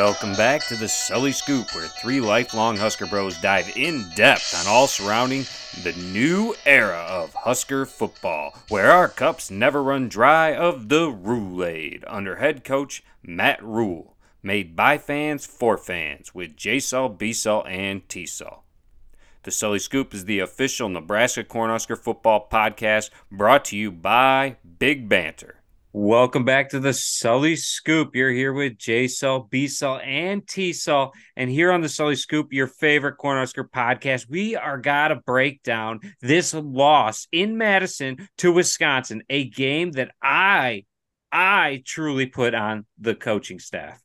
Welcome back to the Sully Scoop, where three lifelong Husker bros dive in depth on all surrounding the new era of Husker football, where our cups never run dry of the Roulade under head coach Matt Rhule, Made by fans for fans with J-Sul, B-Sul, and T-Sul. The Sully Scoop is the official Nebraska Cornhusker football podcast brought to you by Big Banter. Welcome back to the Sully Scoop. You're here with J Cell, B Cell, and T Cell. And here on the Sully Scoop, your favorite Cornhusker podcast, we are got to break down this loss in Madison to Wisconsin, a game that I, I truly put on the coaching staff.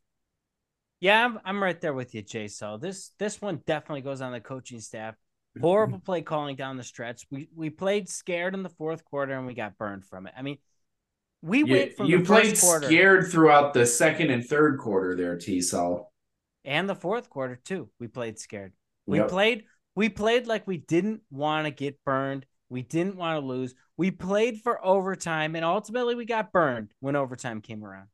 Yeah, I'm, I'm right there with you, J Sol. This this one definitely goes on the coaching staff. Horrible play calling down the stretch. We we played scared in the fourth quarter and we got burned from it. I mean, we You, went from you played scared throughout the second and third quarter there, T Sol. and the fourth quarter too. We played scared. We Yep. played we played like we didn't want to get burned. We didn't want to lose. We played for overtime and ultimately we got burned when overtime came around.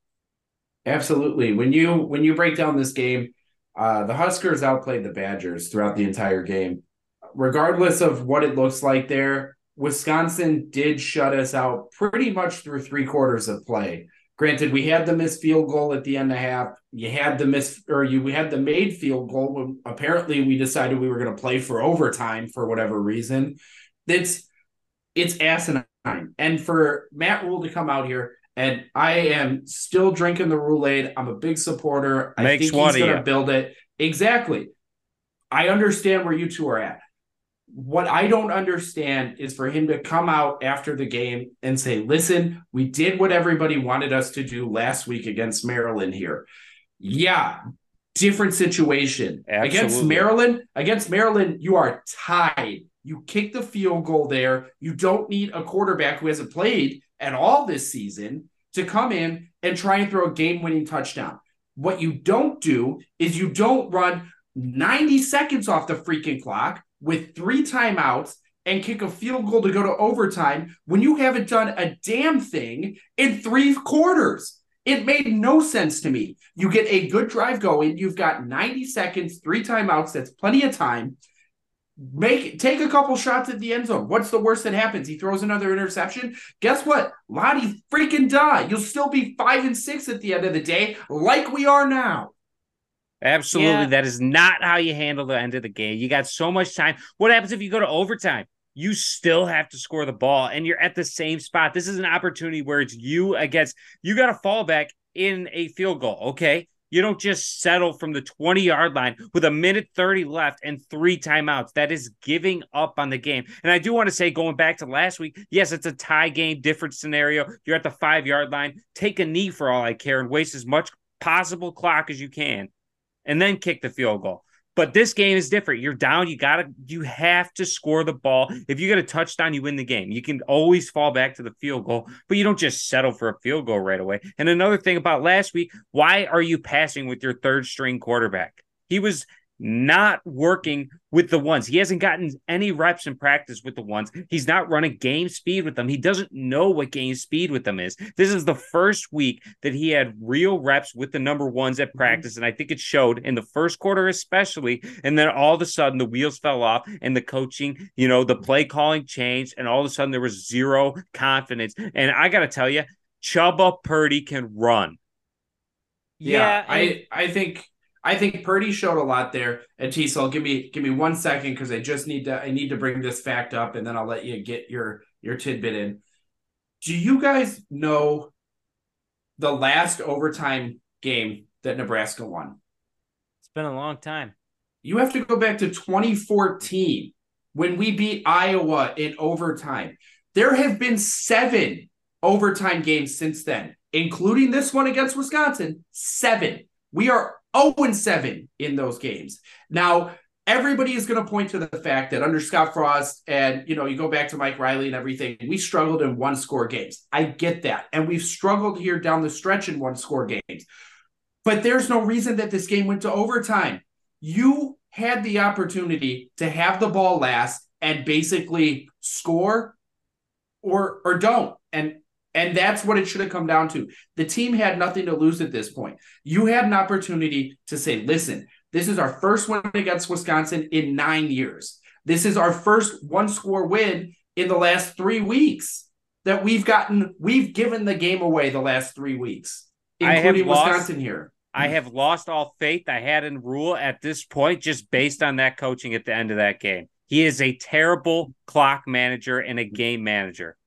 Absolutely. When you when you break down this game, uh, the Huskers outplayed the Badgers throughout the entire game. Regardless of what it looks like there, Wisconsin did shut us out pretty much through three quarters of play. Granted, we had the missed field goal at the end of half. You had the miss or you we had the made field goal when apparently we decided we were going to play for overtime for whatever reason. It's it's asinine. And for Matt Rhule to come out here and I am still drinking the Roulade. I'm a big supporter. I Makes think one he's going to build it. Exactly. I understand where you two are at. What I don't understand is for him to come out after the game and say, listen, we did what everybody wanted us to do last week against Maryland here. Yeah, different situation. Against Maryland, against Maryland, you are tied. You kick the field goal there. You don't need a quarterback who hasn't played at all this season to come in and try and throw a game winning touchdown. What you don't do is you don't run 90 seconds off the freaking clock with three timeouts and kick a field goal to go to overtime when you haven't done a damn thing in three quarters. It made no sense to me. You get a good drive going, you've got 90 seconds, three timeouts, that's plenty of time. Make take a couple shots at the end zone. What's the worst that happens? He throws another interception. Guess what? Lottie freaking die. You'll still be five and six at the end of the day, like we are now. Absolutely. Yeah. That is not how you handle the end of the game. You got so much time. What happens if you go to overtime? You still have to score the ball and you're at the same spot. This is an opportunity where it's you against you got to fall back in a field goal. Okay. You don't just settle from the 20 yard line with a minute 30 left and three timeouts. That is giving up on the game. And I do want to say, going back to last week, yes, it's a tie game, different scenario. You're at the five yard line. Take a knee for all I care and waste as much possible clock as you can and then kick the field goal. But this game is different. You're down. You gotta. You have to score the ball. If you get a touchdown, you win the game. You can always fall back to the field goal, but you don't just settle for a field goal right away. And another thing about last week, why are you passing with your third string quarterback? He was not working with the ones. He hasn't gotten any reps in practice with the ones. He's not running game speed with them. He doesn't know what game speed with them is. This is the first week that he had real reps with the number ones at mm-hmm. practice. And I think it showed in the first quarter, especially. And then all of a sudden the wheels fell off and the coaching, you know, the play calling changed. And all of a sudden there was zero confidence. And I got to tell you, Chuba Purdy can run. Yeah, and- I I think I think Purdy showed a lot there. And T-Sol, give me give me one second because I just need to I need to bring this fact up and then I'll let you get your your tidbit in. Do you guys know the last overtime game that Nebraska won? it's been a long time. You have to go back to 2014 when we beat Iowa in overtime. There have been seven overtime games since then, including this one against Wisconsin. Seven. We are 0 7 in those games. Now, everybody is going to point to the fact that under Scott Frost and, you know, you go back to Mike Riley and everything, we struggled in one score games. I get that. And we've struggled here down the stretch in one score games. But there's no reason that this game went to overtime. You had the opportunity to have the ball last and basically score or or don't. And And that's what it should have come down to. The team had nothing to lose at this point. You had an opportunity to say, listen, this is our first win against Wisconsin in nine years. This is our first one score win in the last three weeks that we've gotten, we've given the game away the last three weeks, including Wisconsin lost, here. I have lost all faith I had in Rhule at this point, just based on that coaching at the end of that game. He is a terrible clock manager and a game manager.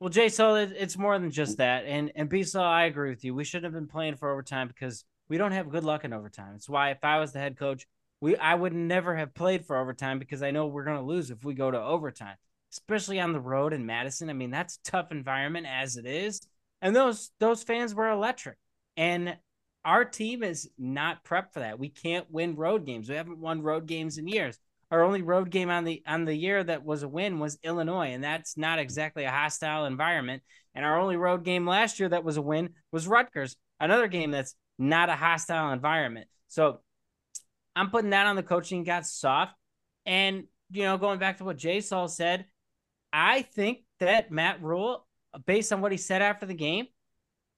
Well, Jay, so it's more than just mm. that. And and B I agree with you. We shouldn't have been playing for overtime because we don't have good luck in overtime. It's why if I was the head coach, we I would never have played for overtime because I know we're gonna lose if we go to overtime, especially on the road in Madison. I mean, that's a tough environment as it is. And those those fans were electric. And our team is not prepped for that. We can't win road games. We haven't won road games in years. Our only road game on the on the year that was a win was Illinois, and that's not exactly a hostile environment. And our only road game last year that was a win was Rutgers, another game that's not a hostile environment. So I'm putting that on the coaching got soft. And, you know, going back to what Jay Saul said, I think that Matt Rhule, based on what he said after the game,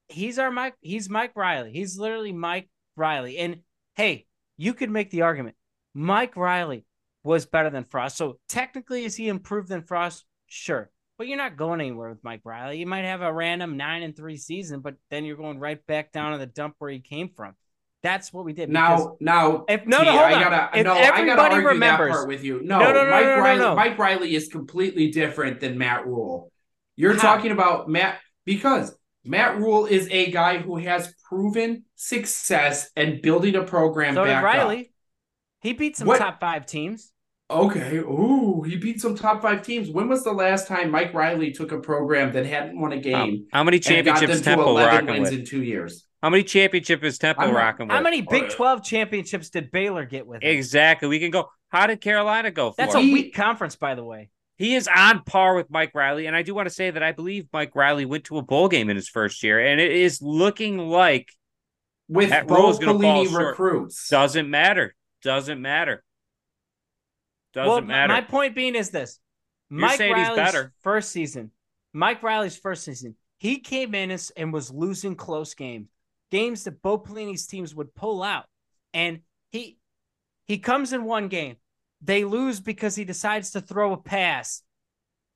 he's our Mike, he's Mike Riley. He's literally Mike Riley. And hey, you could make the argument Mike Riley was better than Frost. So technically, is he improved than Frost? Sure. But you're not going anywhere with Mike Riley. You might have a random nine and three season, but then you're going right back down to the dump where he came from. That's what we did. Now, now, if no, no, hold I gotta, on. If no, everybody I gotta argue remembers, that part with you. No, no, no, Mike no, Riley, Mike Riley is completely different than Matt Rhule. You're How? talking about Matt because Matt Rhule is a guy who has proven success and building a program. So did Riley. Up. He beat some what? top five teams. Okay. Ooh, he beat some top five teams. When was the last time Mike Riley took a program that hadn't won a game? how many championships Temple rocking wins with? in two years? How many championships is Temple I'm, rocking with? How many Big Twelve championships did Baylor get with? Exactly. We can go. How did Carolina go? That's a weak conference, by the way. He is on par with Mike Riley, and I do want to say that I believe Mike Riley went to a bowl game in his first year, and it is looking like with both Pelini recruits doesn't matter. Doesn't matter. Doesn't well, matter. My point being is this: You're Mike Riley's first season, Mike Riley's first season, he came in and was losing close games, games that Bo Pelini's teams would pull out, and he he comes in one game, they lose because he decides to throw a pass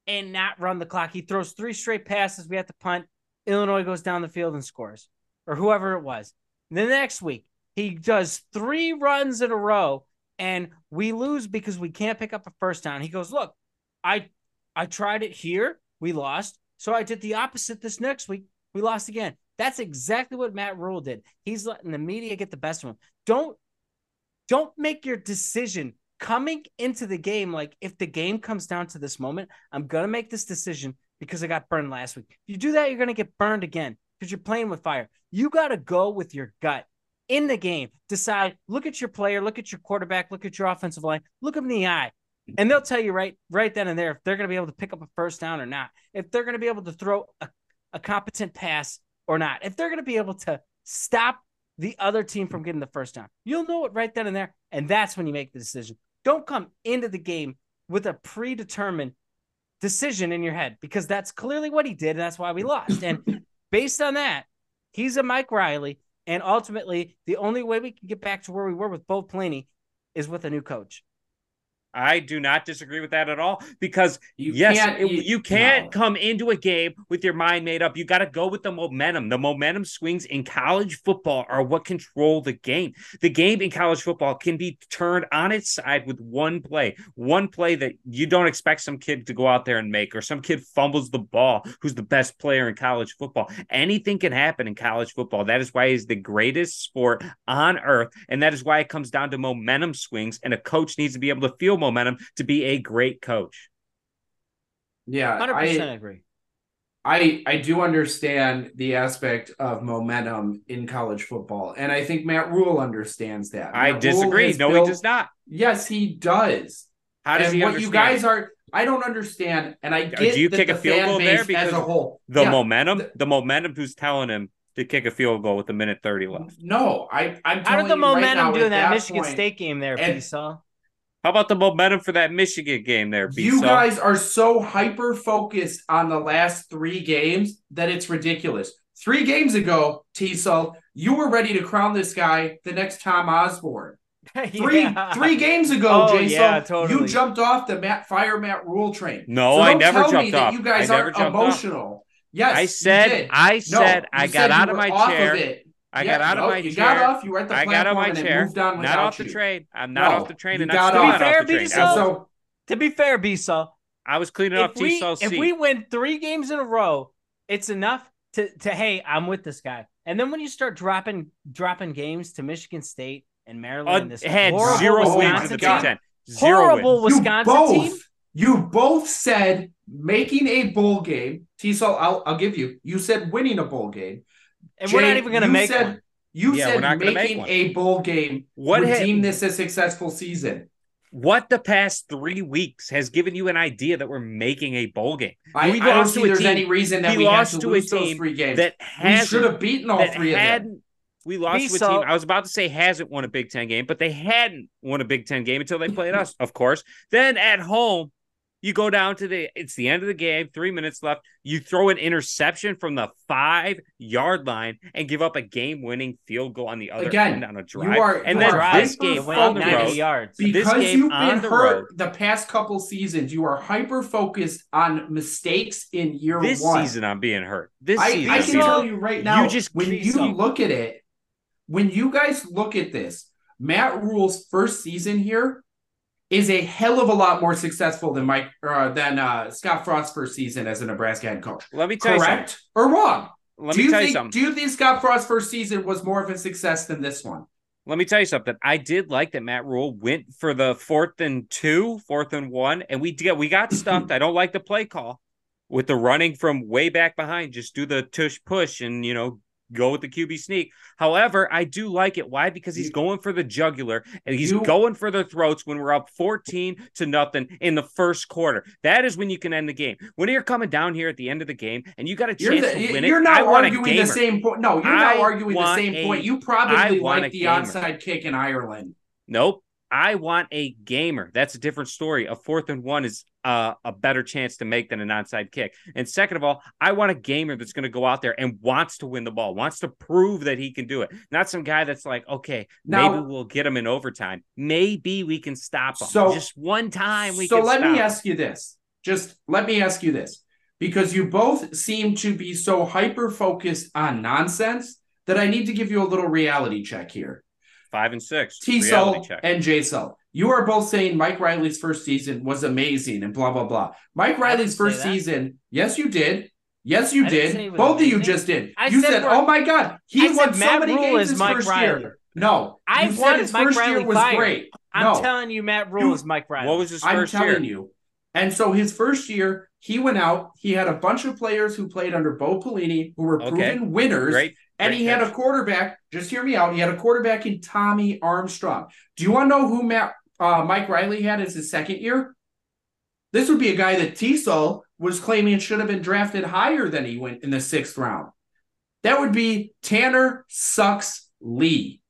and not run the clock. He throws three straight passes. We have to punt. Illinois goes down the field and scores, or whoever it was. And the next week, he does three runs in a row and we lose because we can't pick up a first down. He goes, "Look, I I tried it here, we lost. So I did the opposite this next week. We lost again." That's exactly what Matt Rhule did. He's letting the media get the best of him. Don't don't make your decision coming into the game like if the game comes down to this moment, I'm to make this decision because I got burned last week. If you do that, you're to get burned again because you're playing with fire. You got to go with your gut in the game, decide, look at your player, look at your quarterback, look at your offensive line, look them in the eye. And they'll tell you right right then and there if they're going to be able to pick up a first down or not. If they're going to be able to throw a, a competent pass or not. If they're going to be able to stop the other team from getting the first down. You'll know it right then and there. And that's when you make the decision. Don't come into the game with a predetermined decision in your head because that's clearly what he did. And that's why we lost. And based on that, he's a Mike Riley. And ultimately, the only way we can get back to where we were with Bo Pelini is with a new coach. I do not disagree with that at all because you yes, can't, it, you can't no. come into a game with your mind made up. You got to go with the momentum. The momentum swings in college football are what control the game. The game in college football can be turned on its side with one play, one play that you don't expect some kid to go out there and make, or some kid fumbles the ball who's the best player in college football. Anything can happen in college football. That is why it's the greatest sport on earth, and that is why it comes down to momentum swings. And a coach needs to be able to feel momentum to be a great coach. Yeah, 100% I agree. I I do understand the aspect of momentum in college football, and I think Matt Rhule understands that. I Matt disagree. No, built, he does not. Yes, he does. How does and he what understand? you guys are? I don't understand, and I get do you kick the a field goal there because as a whole the yeah, momentum, the, the momentum who's telling him to kick a field goal with a minute thirty left. No, I I'm how did the momentum right do in that, that Michigan point, State game there, and, Pisa? How about the momentum for that Michigan game there, B? You guys are so hyper focused on the last three games that it's ridiculous. Three games ago, Teasel, you were ready to crown this guy the next Tom Osborne. Three Yeah. three games ago, Oh, Jason, yeah, totally. you jumped off the Matt Fire Matt Rhule train. No, So I don't never tell me jumped that off. You guys I aren't jumped off. emotional. Yes, I you said, did. I No, said, I got said out you of were my off chair. Of it. I Yeah, got out no, of my you chair. got off. You were at the I got out of my chair. moved on Not without off the train. I'm not No, off the train, and got I'm off. not To be fair, off the train. B-Sol, I was- So To be fair, Bisa, I was cleaning off we T-Cell's if seat. we win three games in a row, it's enough to to hey, I'm with this guy. And then when you start dropping dropping games to Michigan State and Maryland, Uh, and this had horrible zero wins in Wisconsin the Big team, Ten. Zero horrible wins. you both, team. You both said making a bowl game. T-Cell, I'll, I'll give you. You said winning a bowl game. And we're not even going to make said, one. You Yeah, we're said not gonna make making a bowl game What would had- deem this a successful season. What the past three weeks has given you an idea that we're making a bowl game? I, We I don't lost see to a there's team- any reason that we we, lost to to a lose those team three games. That we should have beaten all three of them. hadn't. We lost to a Lisa- team. I was about to say hasn't won a Big Ten game, but they hadn't won a Big Ten game until they played us, of course. Then at home, you go down to the it's the end of the game, three minutes left. You throw an interception from the five yard line and give up a game winning field goal on the other Again, end on a You drive. are and then this game on the 90 road. yards. Because you've been the hurt road. the past couple seasons. You are hyper focused on mistakes in year This one. This season, I'm being hurt. This I, season, I can tell hurt. you right now, You just when you look at it, when you guys look at this, Matt Rhule's first season here is a hell of a lot more successful than Mike uh, than uh, Scott Frost's first season as a Nebraska head coach. Let me tell you. Correct or wrong? Let do me you tell you think something. do you think Scott Frost's first season was more of a success than this one? Let me tell you something. I did like that Matt Rhule went for the fourth and two, fourth and one, and we did we got stuffed. I don't like the play call with the running from way back behind. Just do the tush push and you know go with the QB sneak. However, I do like it. Why? Because he's going for the jugular and he's You- going for the throats when we're up 14 to nothing in the first quarter. That is when you can end the game. When you're coming down here at the end of the game and you got a chance the, to win you're it, not I arguing the same point. No, you're I not arguing the same a- point. You probably like the gamer. onside kick in Ireland. Nope. I want a gamer. That's a different story. A fourth and one is uh, a better chance to make than an onside kick. And second of all, I want a gamer that's going to go out there and wants to win the ball, wants to prove that he can do it. Not some guy that's like, okay, Now- maybe we'll get him in overtime. Maybe we can stop him. So- just one time we so let me him. ask you this. Just let me ask you this. Because you both seem to be so hyper focused on nonsense that I need to give you a little reality check here. Five and six. T reality Cell and J Cell. You are both saying Mike Riley's first season was amazing and blah blah blah. Mike Riley's first season, yes, you did. Yes, you I didn't say it did. was Both of you just did. I you said said, "Oh my God, he I said won so Matt many Rhule games his Mike first Riley. year." No, I you said his Mike first year was fired. great. I'm telling you, Matt Rhule You- is Mike Riley. what was his first I'm first telling year? you. And so his first year, he went out. He had a bunch of players who played under Bo Pelini who were Okay. proven winners. Great. And great he had a quarterback. Just hear me out. He had a quarterback in Tommy Armstrong. Do you want to know who Matt uh, Mike Riley had as his second year? This would be a guy that Tisol was claiming should have been drafted higher than he went in the sixth round. That would be Tanner Sucks Lee.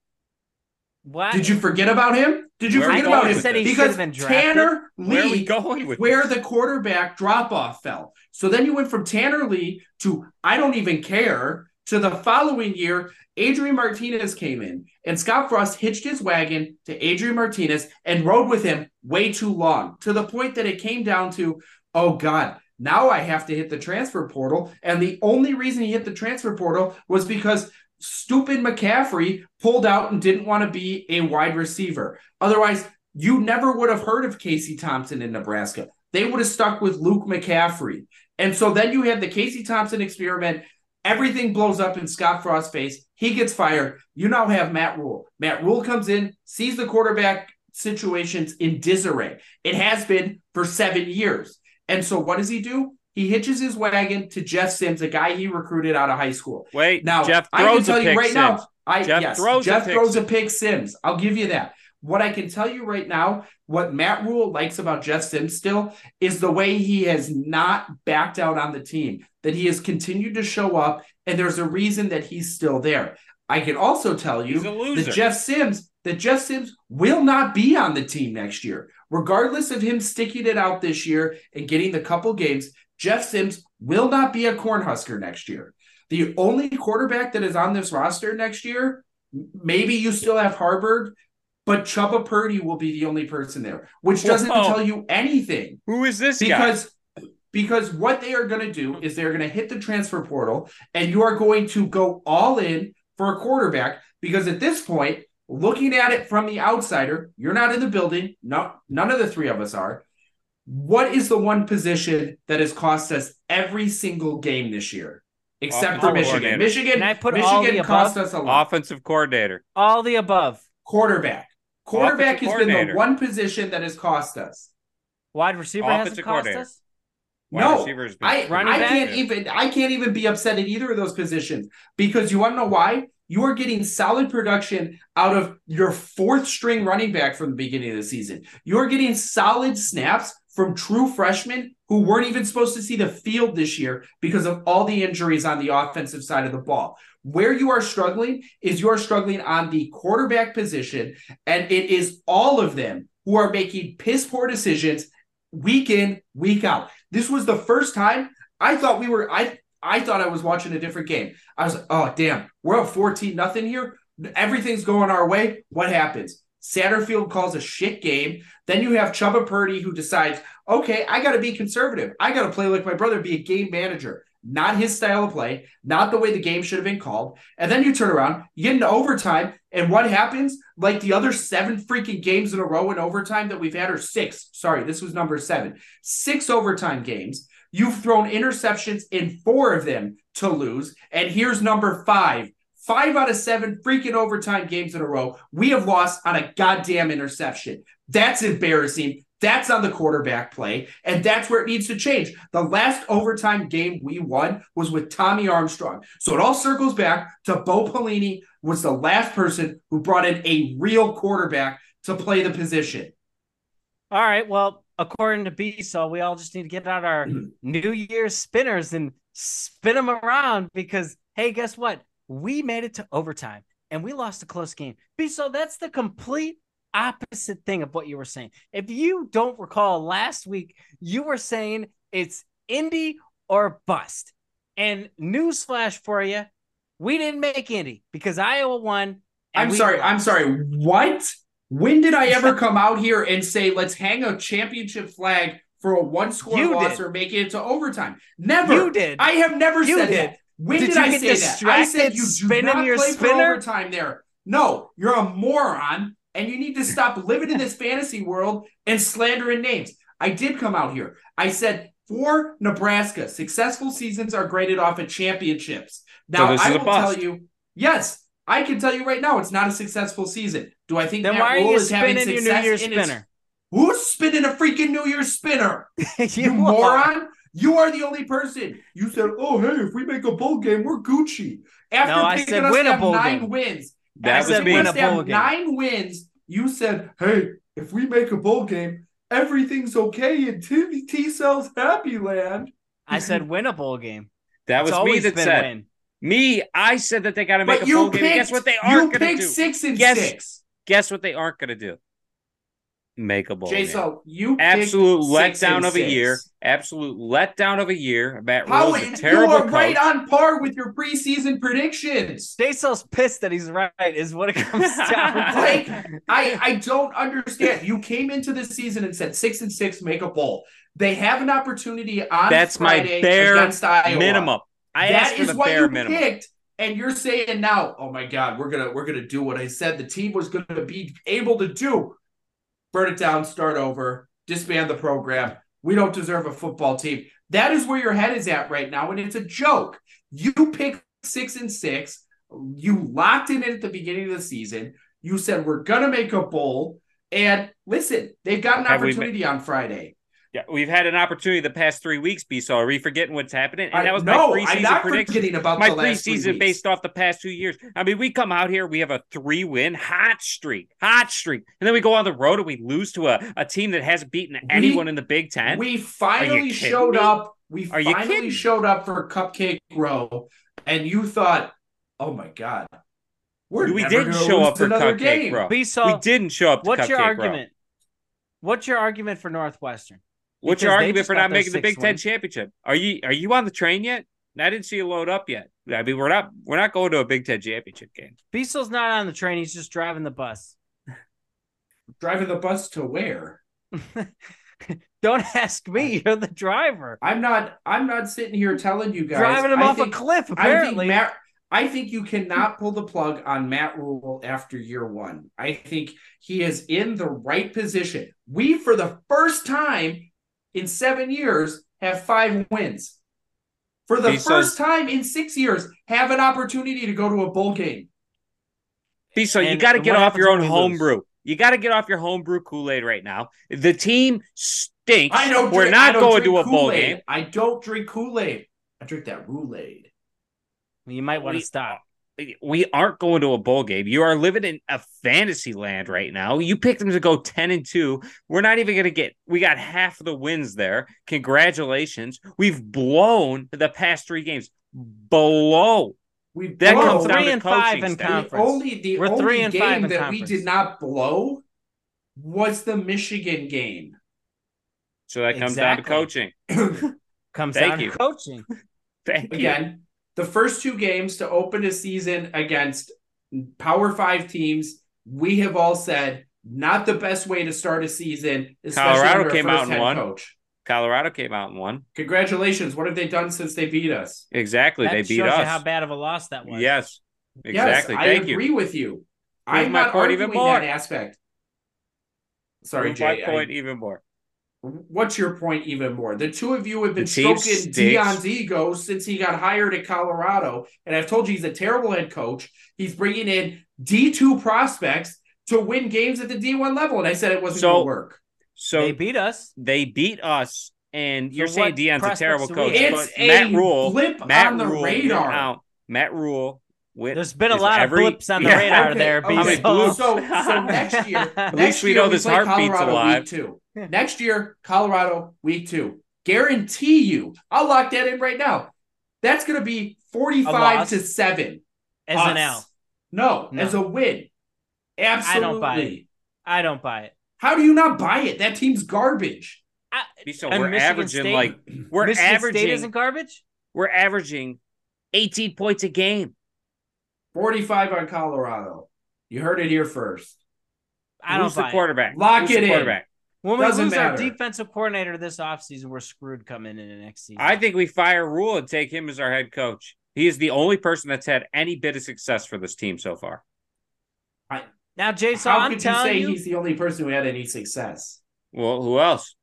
What? Did you forget about him? Did you Where forget about him? he because have been drafted. Tanner Where are we Lee going with where this? the quarterback drop off fell. So then you went from Tanner Lee to I don't even care to the following year. Adrian Martinez came in and Scott Frost hitched his wagon to Adrian Martinez and rode with him way too long to the point that it came down to, oh God, now I have to hit the transfer portal. And the only reason he hit the transfer portal was because stupid McCaffrey pulled out and didn't want to be a wide receiver. Otherwise, you never would have heard of Casey Thompson in Nebraska. They would have stuck with Luke McCaffrey. And so then you had the Casey Thompson experiment. Everything blows up in Scott Frost's face. He gets fired. You now have Matt Rhule. Matt Rhule comes in, sees the quarterback situations in disarray. It has been for seven years. And so what does he do? He hitches his wagon to Jeff Sims, a guy he recruited out of high school. Wait, Now, Jeff I can throws tell a you pick right Sims. now, I Jeff yes, throws a Jeff pick throws a pick Sims. I'll give you that. What I can tell you right now, what Matt Rhule likes about Jeff Sims still is the way he has not backed out on the team, that he has continued to show up, and there's a reason that he's still there. I can also tell you He's a loser. that Jeff Sims that Jeff Sims will not be on the team next year. Regardless of him sticking it out this year and getting the couple games, Jeff Sims will not be a Cornhusker next year. The only quarterback that is on this roster next year, maybe you still have Haarberg, but Chuba Purdy will be the only person there, which doesn't Whoa. tell you anything Who is this guy? because because what they are going to do is they're going to hit the transfer portal and you are going to go all in for a quarterback because at this point looking at it from the outsider you're not in the building no none of the three of us are what is the one position that has cost us every single game this year except for Michigan. Michigan Can I put all Michigan the cost above? us a lot Offensive coordinator. All the above. quarterback quarterback has been the one position that has cost us Wide receiver Offensive hasn't cost us. Wide No, receivers I, I can't even I can't even be upset at either of those positions because you want to know why? You are getting solid production out of your fourth string running back from the beginning of the season. You are getting solid snaps from true freshmen who weren't even supposed to see the field this year because of all the injuries on the offensive side of the ball. Where you are struggling is you are struggling on the quarterback position, and it is all of them who are making piss poor decisions week in, week out. This was the first time I thought we were I I thought I was watching a different game. I was like, oh damn, we're up 14 nothing here. Everything's going our way. What happens? Satterfield calls a shit game. Then you have Chuba Purdy who decides, okay, I got to be conservative. I got to play like my brother, be a game manager. Not his style of play, not the way the game should have been called. And then you turn around, you get into overtime, and what happens? Like the other seven freaking games in a row in overtime that we've had, or six. Sorry, this was number seven. Six overtime games. You've thrown interceptions in four of them to lose. And here's number five. Five out of seven freaking overtime games in a row. We have lost on a goddamn interception. That's embarrassing. That's on the quarterback play. And that's where it needs to change. The last overtime game we won was with Tommy Armstrong. So it all circles back to Bo Pelini was the last person who brought in a real quarterback to play the position. All right. Well, according to B, so we all just need to get out our New Year's spinners and spin them around because, hey, guess what? We made it to overtime and we lost a close game. B, so that's the complete opposite thing of what you were saying. If you don't recall last week, you were saying it's Indy or bust. And newsflash for you, we didn't make Indy because Iowa won. I'm sorry. I'm sorry. What? When did I ever come out here and say, let's hang a championship flag for a one score You loss did. or make it to overtime? Never. You did. I have never You said did. that. When Did did, I say that? I said you do not your play spinner? for overtime there. No, you're a moron, and you need to stop living in this fantasy world and slandering names. I did come out here. I said for Nebraska, successful seasons are graded off at championships. Now is I will tell you, yes, I can tell you right now, it's not a successful season. Do I think Then Matt why are Rhule you is having spinning your success New Year's in spinner? Who's spinning a freaking New Year's spinner? you You moron! You are the only person. You said, "Oh, hey, if we make a bowl game, we're Gucci." After No, I said us win a have bowl nine game. wins, That I was said me. win Win a have bowl game. nine wins. You said, "Hey, if we make a bowl game, everything's okay in T T Cell's Happy Land." I said win a bowl game. That was me always that been said. win. Me, I said that they got to make But a bowl you game. And guess what they aren't going to picked do? six and Guess- six. Guess what they aren't going to do? Make a bowl Jay, so you picked Absolute six letdown of a year. Absolute letdown of a year. Matt How Rhule's a terrible you terrible are coach. right on par with your preseason predictions. Jason's pissed that he's right, is what it comes down to. Like, I I don't understand. You came into this season and said six and six make a bowl. They have an opportunity on That's my Friday bare against Iowa. minimum. I asked That for is the what bare you minimum. picked, and you're saying now, oh my God, we're gonna we're gonna do what I said the team was gonna be able to do. Burn it down, start over, disband the program. We don't deserve a football team. That is where your head is at right now, and it's a joke. You picked six and six. You locked in at the beginning of the season. You said we're gonna make a bowl. And listen, they've got an Have we ma- opportunity on Friday. Yeah, we've had an opportunity the past three weeks, B. So are we forgetting what's happening? And I- that was no, my I'm preseason not prediction. forgetting about my the last three preseason weeks. based off the past two years. I mean, we come out here, we have a three win hot streak, hot streak, and then we go on the road and we lose to a, a team that hasn't beaten anyone in the Big Ten. We finally showed me? up. We Are you finally kidding? showed up for Cupcake Row, and you thought, "Oh my god, We're we didn't show up for another Cupcake game. Bro. B we didn't show up. What's your Cupcake Bro. argument? What's your argument for Northwestern? What's your argument for not making the Big sixth Ten win. championship? Are you are you on the train yet? I didn't see you load up yet. I mean, we're not we're not going to a Big Ten championship game. Beasel's not on the train. He's just driving the bus. Driving the bus to where? Don't ask me. You're the driver. I'm not. I'm not sitting here telling you guys. Driving him I off think- a cliff, I think apparently. Matt. I think you cannot pull the plug on Matt Rhule after year one. I think he is in the right position. We, for the first time in seven years, have five wins. For the He says- first time in six years, have an opportunity to go to a bowl game. So you got to get off your own happens when homebrew. You got to get off your homebrew Kool Aid right now. The team stinks. I don't. We're drink- I not don't going to a bowl Kool-Aid. game. I don't drink Kool Aid. I drink that Roulade. you might want to stop. We aren't going to a bowl game. You are living in a fantasy land right now. You picked them to go 10 and 2. We're not even going to get, we got half of the wins there. Congratulations. We've blown the past three games. Below. We That blow- comes down three to and five in staff. The conference. only the We're only three and game five in that we did not blow was the Michigan game. So that comes Exactly. down to coaching. Comes Thank down you. to coaching. Thank you. Again, the first two games to open a season against Power Five teams, we have all said not the best way to start a season. Especially Colorado came out first and won. Coach. Colorado came out and won. Congratulations! What have they done since they beat us? Exactly. That they beat us. you how bad of a loss that was. Yes. Exactly. Yes, Thank I you. agree with you. Prove I'm my not point arguing even more. that aspect. Sorry, Prove my Jay. I- point even more. What's your point even more? The two of you have been The stroking. Deion's ego since he got hired at Colorado. And I've told you he's a terrible head coach. He's bringing in D2 prospects to win games at the D1 level. And I said it wasn't So- going to work. So They beat us. they beat us, and you're saying Deion's a terrible coach. It's but Matt a Rhule, blip Matt on the Rhule radar. Matt Rhule. Went, There's been a lot every- of blips on the Yeah, radar okay, there. Oh, okay. How many Beasel. blips? So, so next year, At next least we year know this play heartbeat's Colorado alive. Week two. Next year, Colorado week two. Guarantee you, I'll lock that in right now. That's going to be 45 to 7. As an Us. L. No, No. as a win. Absolutely. don't buy it. I don't buy it. How do you not buy it? That team's garbage. I, So we're Michigan averaging State- like we're Michigan State isn't garbage. we're averaging 18 points a game. 45 on Colorado. You heard it here first. I don't Who's the buy it. quarterback? Lock Who's it the in. quarterback? When we Doesn't lose our matter. defensive coordinator this offseason, we're screwed coming into next season. I think we fire Rhule and take him as our head coach. He is the only person that's had any bit of success for this team so far. now, Jason, How I'm could you say you, he's the only person who had any success? Well, who else?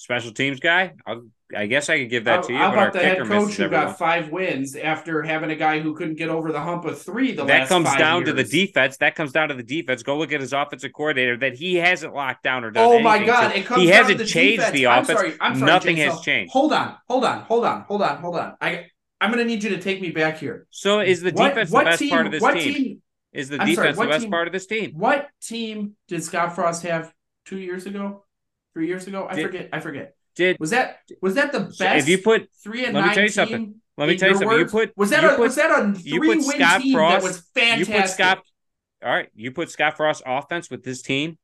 Special teams guy? I'll, I guess I could give that How, to you. how but our about the head coach who everyone. got five wins after having a guy who couldn't get over the hump of three the that comes down to the defense. That comes down to the defense. Go look at his offensive coordinator that he hasn't locked down or done. Oh my God! It comes he hasn't to the changed defense. the I'm offense. sorry. I'm sorry. Nothing has changed. Hold on. Hold on. Hold on. Hold on. Hold on. I I'm gonna need you to take me back here. So is the defense what the best team, part of this what team? Is the I'm defense what the best team- part of this team? What team did Scott Frost have two years ago? Three years ago? I Did- forget. I forget. Did Was that was that the best? if you put three and let me tell you something. let me tell you your something. You put was that a put, was that a you three put win Scott team Frost- that was you fantastic? put Scott all right, you put Scott Frost offense with this team,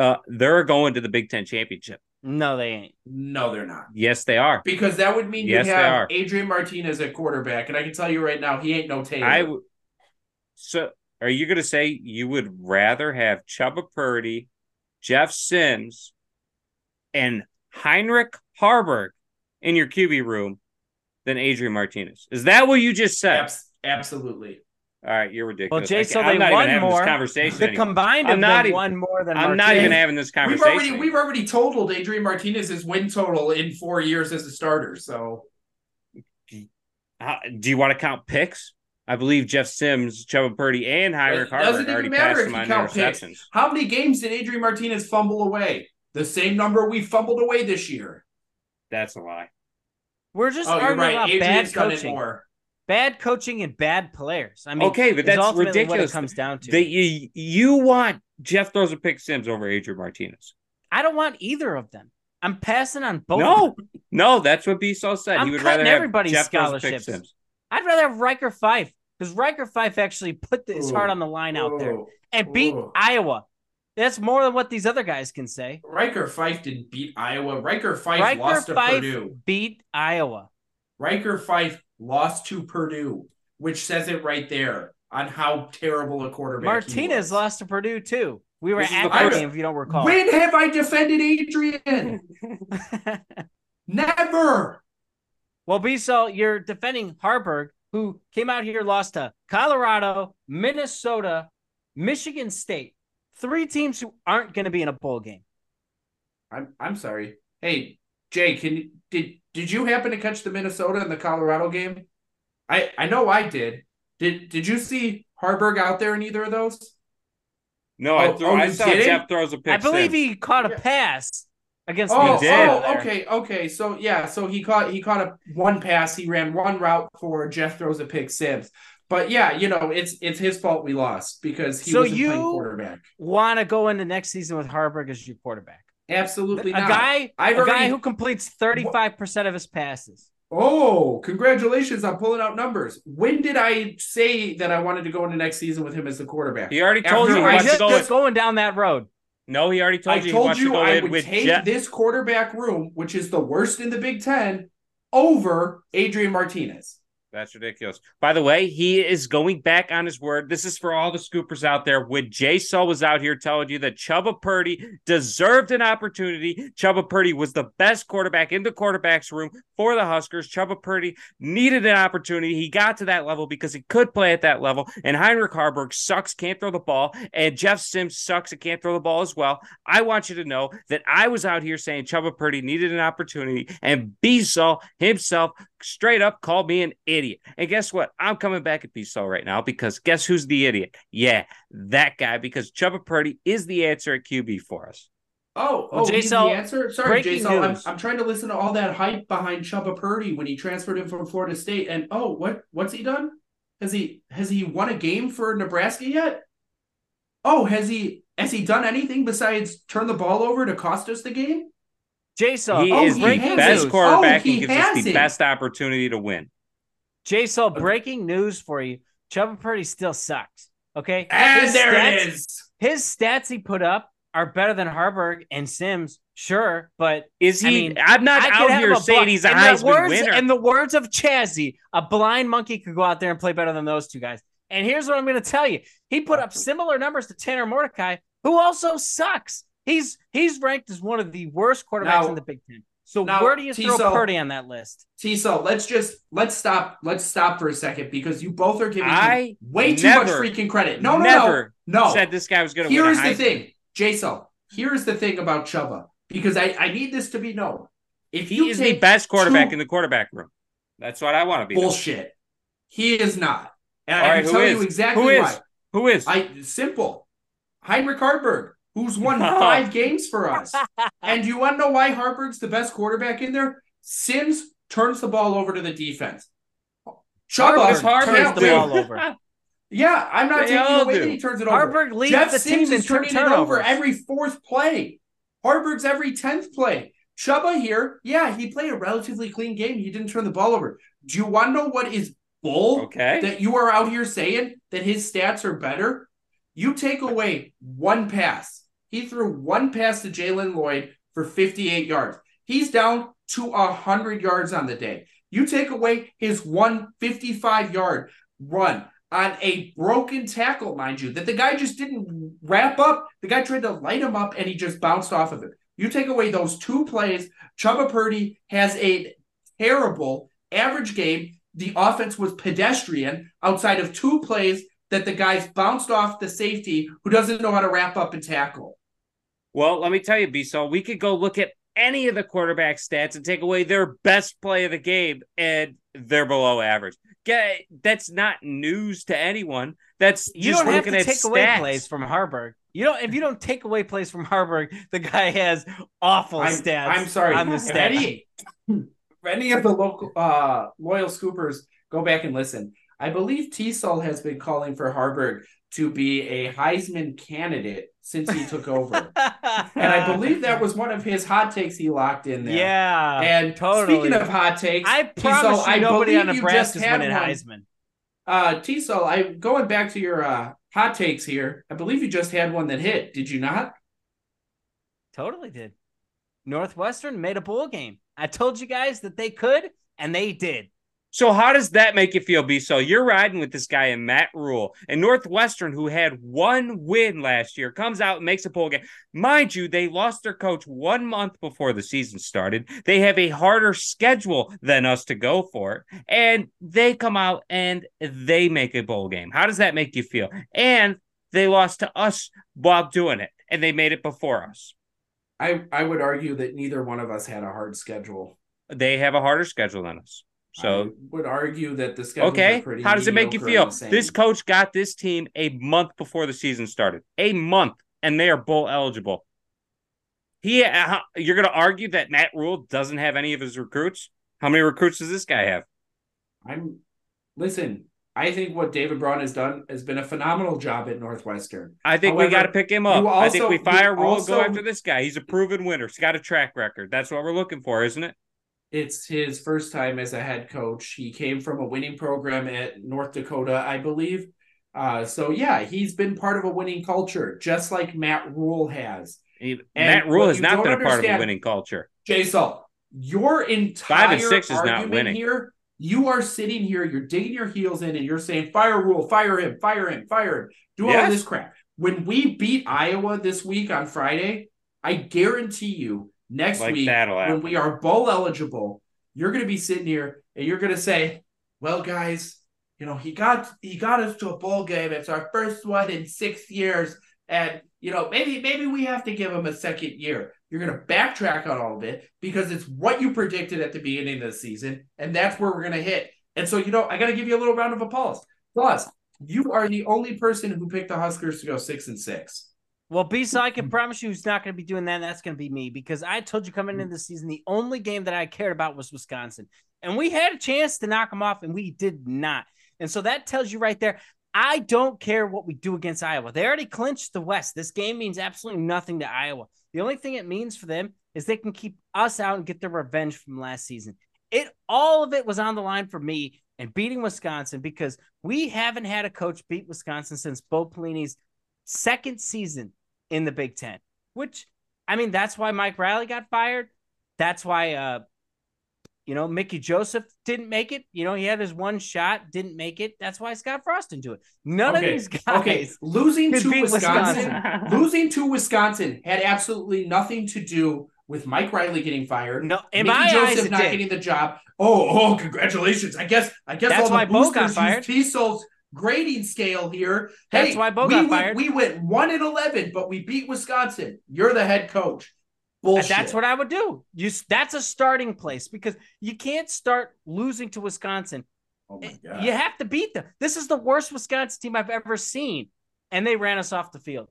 uh, they're going to the Big Ten championship. no, they ain't. No, they're not. Yes, they are. Because that would mean Yes, you have. Adrian Martinez at quarterback, and I can tell you right now, he ain't no Taylor. I w- so are you going to say you would rather have Chuba Purdy, Jeff Sims, and Heinrich Haarberg in your QB room than Adrian Martinez? Is that what you just said? Abs- absolutely. All right, you're ridiculous. Jay, I so I'm they not won even having more. this conversation. The anymore. combined I'm of not them even- won more than I'm not even having this We've conversation. already we've already totaled Adrian Martinez's win total in four years as a starter. So How- do you want to count picks? I believe Jeff Sims, Chuba Purdy, and Heinrich It Haarberg doesn't already even matter passed if him you on count picks. how many games did Adrian Martinez fumble away? The same number we fumbled away this year. That's a lie. We're just Oh, you're arguing right. about bad Adrian's done it coaching, more. bad coaching and bad players. I mean, okay, but that's ultimately What ridiculous. it comes down to. That you you want Jeff throws a pick Sims over Adrian Martinez. I don't want either of them. I'm passing on both. no, no, that's what Beasol said. I'm he would cutting rather have everybody's Jeff throws a pick scholarships. Sims. I'd rather have Ryker Fyfe because Ryker Fyfe actually put his Ooh. heart on the line out there and beat Ooh. Iowa. That's more than what these other guys can say. Ryker Fyfe didn't beat Iowa. Ryker Fyfe Ryker lost to Fyfe Purdue. beat Iowa. Ryker Fyfe lost to Purdue, which says it right there on how terrible a quarterback. he Martinez was. lost to Purdue too. We were This is at the that game, if you don't recall. When have I defended Adrian? Never. well, Bissell, you're defending Haarberg, who came out here, lost to Colorado, Minnesota, Michigan State. Three teams who aren't going to be in a bowl game. I'm I'm sorry. Hey, Jay, can you did did you happen to catch the Minnesota and the Colorado game? I I know I did. Did did you see Haarberg out there in either of those? No, I Oh, threw. oh, I saw did? Jeff throws a pick. I believe six. he caught a Yeah. pass against Oh, He did. Minnesota oh, okay, okay. So yeah, so he caught he caught a one pass. He ran one route for Jeff throws a pick six. But yeah, you know it's it's his fault we lost because he So wasn't playing quarterback. Want to go into next season with Haarberg as your quarterback? Absolutely a not. guy, I've a guy who completes 35% of his passes. Oh, congratulations on pulling out numbers. When did I say that I wanted to go into next season with him as the quarterback? He already told After you I wants to just, go. just With, going down that road. no, he already told I you he told wants to you I would with take Jeff. this quarterback room, which is the worst in the Big Ten, over Adrian Martinez. That's ridiculous. By the way, he is going back on his word. This is for all the scoopers out there. When Jay Saul was out here telling you that Chuba Purdy deserved an opportunity, Chuba Purdy was the best quarterback in the quarterback's room for the Huskers. Chuba Purdy needed an opportunity. He got to that level because he could play at that level. And Heinrich Haarberg sucks, can't throw the ball. And Jeff Sims sucks and can't throw the ball as well. I want you to know that I was out here saying Chuba Purdy needed an opportunity, and B Saul himself straight up called me an idiot. And guess what? I'm coming back at Saul right now because guess who's the idiot? Yeah, that guy, because Chuba Purdy is the answer at QB for us. Oh, oh Well, oh, he's Jason, the answer. Sorry, breaking Jason. I'm. I'm trying to listen to all that hype behind Chuba Purdy when he transferred him from Florida State. And oh, what what's he done? Has he has he won a game for Nebraska yet? Oh, has he has he done anything besides turn the ball over to cost us the game? Jason, he oh, is he the best it. quarterback Oh, he and gives us the it. best opportunity to win. Jason, breaking news for you. Chuba Purdy still sucks. Okay. And His there stats- it is. His stats he put up are better than Haarberg and Sims, sure, but Is he? I mean, I'm not I out here saying he's a in Heisman words, winner. In the words of Chazzy, a blind monkey could go out there and play better than those two guys. And here's what I'm going to tell you: he put up similar numbers to Tanner Mordecai, who also sucks. He's he's ranked as one of the worst quarterbacks Now- in the Big Ten. So now, where do you throw Purdy on that list? Tiso, let's just let's stop let's stop for a second because you both are giving I way too much freaking credit. No, no, never no, no. said this guy was going to win. Here the thing, Jason. Here is the thing about Chuba because I, I need this to be known. If He is the best quarterback two- in the quarterback room. That's what I want to be. bullshit, he is not, and All I right, can tell is? you exactly Who is? why. Who is? I simple, Heinrich Haarberg, who's won five games for us, and do you want to know why Haarberg's the best quarterback in there? Sims turns the ball over to the defense. Haarberg turns the ball over. Yeah, I'm not They taking away do. that he turns it over. Haarberg leads Jeff the Sims team is turning turn- it over every fourth play. Haarberg's every tenth play. Chuba here, yeah, he played a relatively clean game. He didn't turn the ball over. Do you want to know what is bull Okay. that you are out here saying that his stats are better? You take away one pass. He threw one pass to Jaylen Lloyd for 58 yards. He's down to 100 yards on the day. You take away his 155 yard run on a broken tackle, mind you, that the guy just didn't wrap up. The guy tried to light him up and he just bounced off of it. You take away those two plays, Chuba Purdy has a terrible average game. The offense was pedestrian outside of two plays that the guys bounced off the safety who doesn't know how to wrap up and tackle. Well, let me tell you, Biso, we could go look at any of the quarterback stats and take away their best play of the game, and they're below average. Get that's not news to anyone. That's You just don't have to at take away plays from Haarberg. You don't if you don't take away plays from Haarberg, the guy has awful I'm, stats. I'm sorry. on the If stat any, if any of the local uh, loyal scoopers go back and listen. I believe T-Sol has been calling for Haarberg to be a Heisman candidate since he took over. and I believe that was one of his hot takes he locked in there. yeah, And totally. speaking of hot takes, I promise you, I nobody on Nebraska's winning. Heisman. Uh, Tiso, I going back to your uh, hot takes here. I believe you just had one that hit. Did you not? Totally did. Northwestern made a bowl game. I told you guys that they could, and they did. So how does that make you feel, B? So you're riding with this guy in Matt Rhule and Northwestern, who had one win last year, comes out and makes a bowl game. Mind you, they lost their coach one month before the season started. They have a harder schedule than us to go for, and they come out and they make a bowl game. How does that make you feel? And they lost to us while doing it, and they made it before us. I I would argue that neither one of us had a hard schedule. They have a harder schedule than us. So I would argue that the schedule. okay, how does it make you feel? This coach got this team a month before the season started, a month, and they are bowl eligible. He, uh, you're going to argue that Matt Rhule doesn't have any of his recruits. How many recruits does this guy have? I'm listen. I think what David Braun has done has been a phenomenal job at Northwestern. I think However, we got to pick him up. Also, I think we fire Rhule also, go after this guy. He's a proven winner. He's got a track record. That's what we're looking for, isn't it? It's his first time as a head coach. He came from a winning program at North Dakota, I believe. Uh, so yeah, he's been part of a winning culture, just like Matt Rhule has. He, Matt Rhule has not been a part of a winning culture. Jason, your entire five and six is not winning here. You are sitting here, you're digging your heels in, and you're saying, "Fire Rhule, fire him, fire him, fire him." Do yes. all this crap. When we beat Iowa this week on Friday, I guarantee you next like week when we are bowl eligible, you're going to be sitting here and you're going to say, "Well, guys, you know he got he got us to a bowl game. It's our first one in six years, and you know maybe maybe we have to give him a second year." You're going to backtrack on all of it because it's what you predicted at the beginning of the season, and that's where we're going to hit. And so, you know, I got to give you a little round of applause. Plus, you are the only person who picked the Huskers to go six and six. Well, B, so I can mm. promise you who's not going to be doing that. that's going to be me because I told you coming mm. into the season, the only game that I cared about was Wisconsin. And we had a chance to knock them off, and we did not. And so that tells you right there, I don't care what we do against Iowa. They already clinched the West. This game means absolutely nothing to Iowa. The only thing it means for them is they can keep us out and get their revenge from last season. It all of it was on the line for me and beating Wisconsin because we haven't had a coach beat Wisconsin since Bo Pelini's second season in the Big Ten, which I mean, that's why Mike Riley got fired. That's why, uh, you know, Mickey Joseph didn't make it. You know, he had his one shot, didn't make it. That's why Scott Frost didn't do it. None okay. of these guys. Okay, losing to Wisconsin, Wisconsin. losing to Wisconsin had absolutely nothing to do with Mike Riley getting fired. No, in Mickey my Joseph eyes, not did. getting the job. Oh, oh, congratulations! I guess, I guess that's all why the boosters got fired. T-Sul's grading scale here. That's hey, why Bo we got went, fired. We went one and eleven, but we beat Wisconsin. You're the head coach. Bullshit. That's what I would do. You that's a starting place because you can't start losing to Wisconsin. Oh my eh, God. You have to beat them. This is the worst Wisconsin team I've ever seen. And they ran us off the field.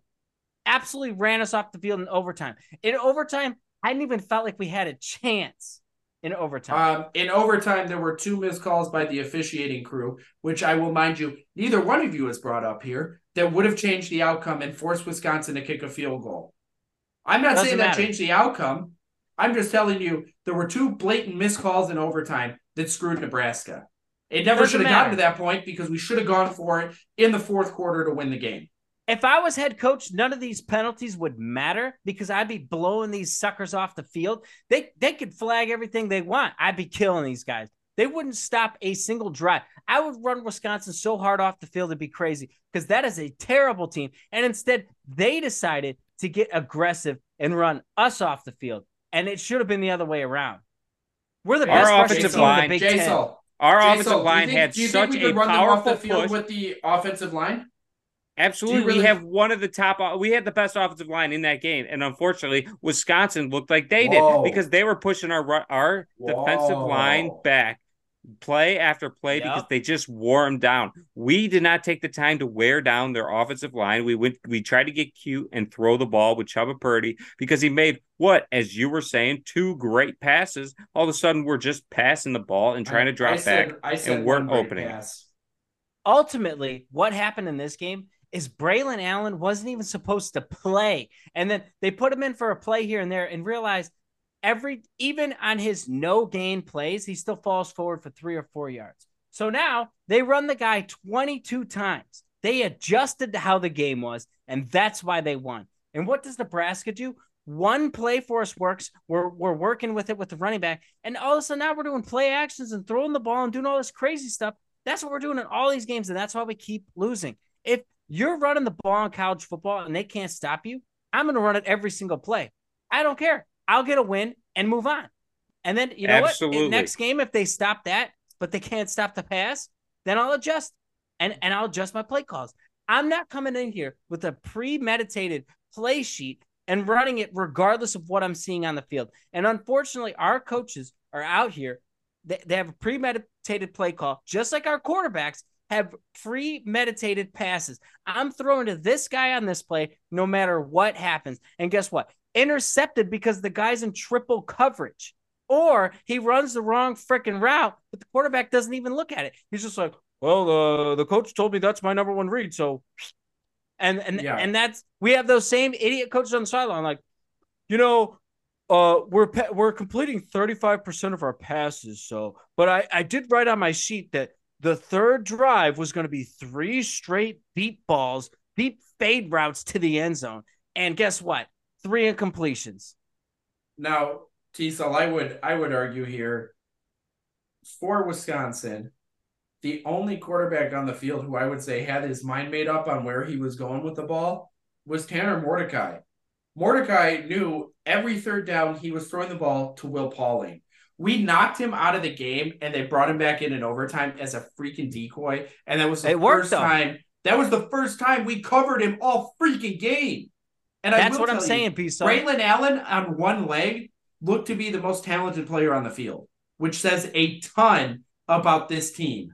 Absolutely ran us off the field in overtime. In overtime, I didn't even felt like we had a chance in overtime? Um, in overtime, there were two missed calls by the officiating crew, which I will mind you, neither one of you has brought up here, that would have changed the outcome and forced Wisconsin to kick a field goal. I'm not Doesn't saying that matter. changed the outcome. I'm just telling you there were two blatant missed calls in overtime that screwed Nebraska. It never should have gotten to that point because we should have gone for it in the fourth quarter to win the game. If I was head coach, none of these penalties would matter because I'd be blowing these suckers off the field. They they could flag everything they want. I'd be killing these guys. They wouldn't stop a single drive. I would run Wisconsin so hard off the field it'd be crazy because that is a terrible team. And instead, they decided to get aggressive and run us off the field. And it should have been the other way around. We're the best our offensive line. Big Ten. Our offensive line think, had such a powerful push with the offensive line. Absolutely, really... we have one of the top. We had the best offensive line in that game, and unfortunately, Wisconsin looked like they Whoa. did because they were pushing our our Whoa. defensive line back, play after play, yep. because they just wore them down. We did not take the time to wear down their offensive line. We went, we tried to get cute and throw the ball with Chubba Purdy because he made what, as you were saying, two great passes. All of a sudden, we're just passing the ball and trying to drop I said, back, and weren't opening. Pass. Ultimately, what happened in this game is Braelon Allen wasn't even supposed to play. And then they put him in for a play here and there and realized every even on his no gain plays, he still falls forward for three or four yards. So now they run the guy 22 times. They adjusted to how the game was, and that's why they won. And what does Nebraska do? One play for us works. We're we're working with it with the running back, and all of a sudden now we're doing play actions and throwing the ball and doing all this crazy stuff. That's what we're doing in all these games, and that's why we keep losing. If you're running the ball in college football and they can't stop you, I'm going to run it every single play. I don't care. I'll get a win and move on. And then you know Absolutely. what? In next game, if they stop that, but they can't stop the pass, then I'll adjust and and I'll adjust my play calls. I'm not coming in here with a premeditated play sheet and running it regardless of what I'm seeing on the field. And unfortunately, our coaches are out here. They, they have a premeditated play call, just like our quarterbacks have premeditated passes. I'm throwing to this guy on this play no matter what happens. And guess what? Intercepted because the guy's in triple coverage. Or he runs the wrong freaking route, but the quarterback doesn't even look at it. He's just like, well, uh, the coach told me that's my number one read. So, and and Yeah. and that's we have those same idiot coaches on the sideline, like, you know, uh, we're we're completing thirty five percent of our passes. So, but I I did write on my sheet that the third drive was going to be three straight deep balls, deep fade routes to the end zone, and guess what? Three incompletions. Now, T-Sul, I would I would argue here for Wisconsin, the only quarterback on the field who I would say had his mind made up on where he was going with the ball was Tanner Mordecai. Mordecai knew every third down he was throwing the ball to Will Pauling. We knocked him out of the game and they brought him back in in overtime as a freaking decoy. And that was the It worked, first though. time. That was the first time we covered him all freaking game. And That's will what I'm you, saying, Piece. Braelon Allen on one leg looked to be the most talented player on the field, which says a ton about this team.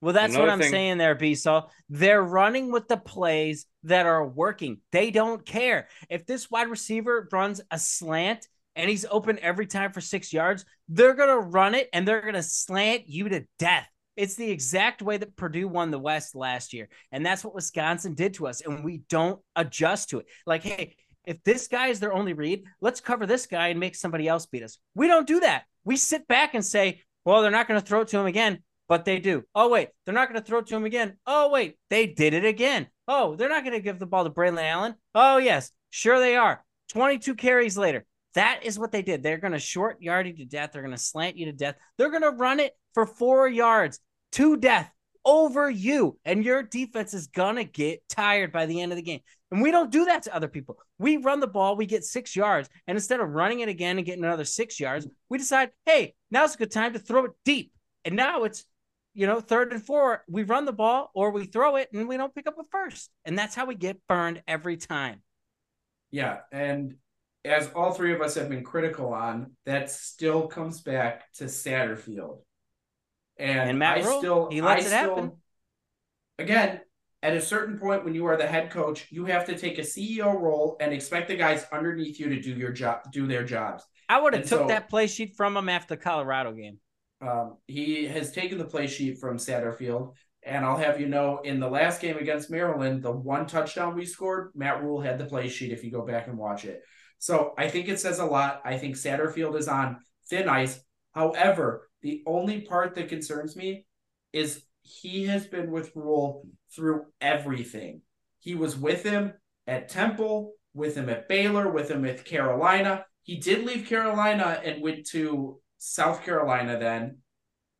Well, that's what I'm thing- saying there, B-Sul. They're running with the plays that are working. They don't care. If this wide receiver runs a slant and he's open every time for six yards, they're going to run it and they're going to slant you to death. It's the exact way that Purdue won the West last year. And that's what Wisconsin did to us. And we don't adjust to it. Like, hey, if this guy is their only read, let's cover this guy and make somebody else beat us. We don't do that. We sit back and say, well, they're not going to throw it to him again, but they do. Oh, wait, they're not going to throw it to him again. Oh, wait, they did it again. Oh, they're not going to give the ball to Braelon Allen. Oh, yes, sure they are. 22 carries later. That is what they did. They're going to short yard you to death. They're going to slant you to death. They're going to run it for four yards to death over you. And your defense is going to get tired by the end of the game. And we don't do that to other people. We run the ball, we get six yards. And instead of running it again and getting another six yards, we decide, hey, now's a good time to throw it deep. And now it's, you know, third and four. We run the ball or we throw it and we don't pick up a first. And that's how we get burned every time. Yeah, and as all three of us have been critical on, that still comes back to Satterfield. And, And Matt I Rhule, still, he lets I it still, happen. Again, at a certain point when you are the head coach, you have to take a CEO role and expect the guys underneath you to do your job, do their jobs. I would have And took so- that play sheet from him after the Colorado game. Um, he has taken the play sheet from Satterfield, and I'll have you know, in the last game against Maryland, the one touchdown we scored, Matt Rhule had the play sheet. If you go back and watch it, so I think it says a lot. I think Satterfield is on thin ice. However, the only part that concerns me is he has been with Rhule through everything. He was with him at Temple, with him at Baylor, with him at Carolina. He did leave Carolina and went to South Carolina then.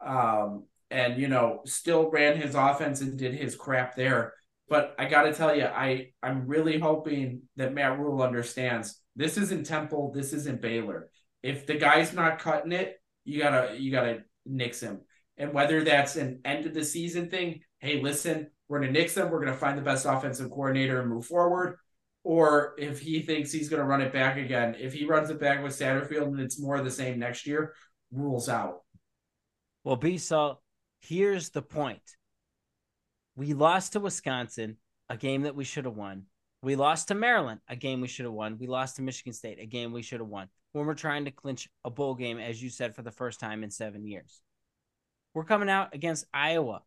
Um, and you know, still ran his offense and did his crap there. But I gotta tell you, I I'm really hoping that Matt Rhule understands this isn't Temple, this isn't Baylor. If the guy's not cutting it, you gotta you gotta nix him. And whether that's an end of the season thing, hey, listen, we're gonna nix him, we're gonna find the best offensive coordinator and move forward. Or if he thinks he's gonna run it back again, if he runs it back with Satterfield and it's more of the same next year, Rhule's out. Well, B-Sul, here's the point. We lost to Wisconsin, a game that we should have won. We lost to Maryland, a game we should have won. We lost to Michigan State, a game we should have won. When we're trying to clinch a bowl game, as you said, for the first time in seven years. We're coming out against Iowa.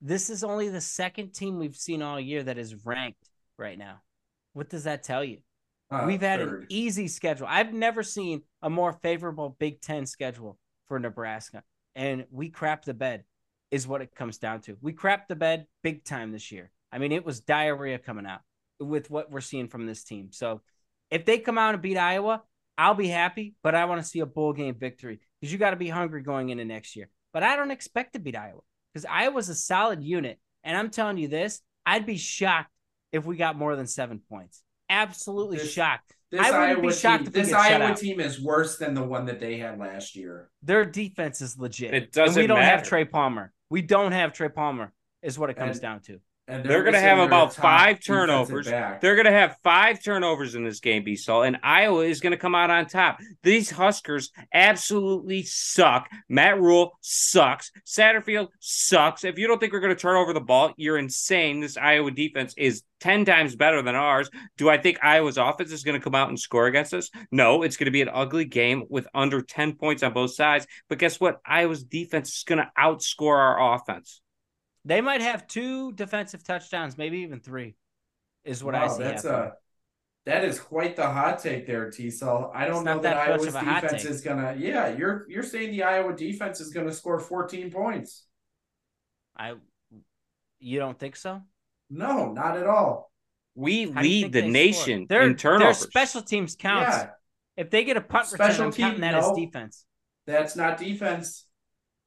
This is only the second team we've seen all year that is ranked right now. What does that tell you? Uh, We've had an easy schedule. I've never seen a more favorable Big Ten schedule for Nebraska, and we crap the bed. is what it comes down to. We crapped the bed big time this year. I mean, it was diarrhea coming out with what we're seeing from this team. So if they come out and beat Iowa, I'll be happy, but I want to see a bowl game victory because you got to be hungry going into next year. But I don't expect to beat Iowa because Iowa's a solid unit. And I'm telling you this, I'd be shocked if we got more than seven points. Absolutely This- shocked. This I wouldn't Iowa be shocked team, if we this get shut Iowa out. team is worse than the one that they had last year. Their defense is legit. It doesn't we don't have. Trey Palmer. We don't have Trey Palmer, is what it comes And- down to. And They're gonna have about five turnovers. They're going to have five turnovers in this game, B-Sul, and Iowa is going to come out on top. These Huskers absolutely suck. Matt Rhule sucks. Satterfield sucks. If you don't think we're going to turn over the ball, you're insane. This Iowa defense is 10 times better than ours. Do I think Iowa's offense is going to come out and score against us? No, it's going to be an ugly game with under 10 points on both sides. But guess what? Iowa's defense is going to outscore our offense. They might have two defensive touchdowns, maybe even three, is what I Wow, see. That's happening. a that is quite the hot take there, T-Sul. I don't know that, that Iowa's of a hot defense is gonna. Yeah, you're you're saying the Iowa defense is gonna score 14 points. I you don't think so? No, not at all. We How lead the nation score? Their, in turnovers. Their special teams counts. Yeah, If they get a punt return, Special I'm counting that as no. defense. that's not defense.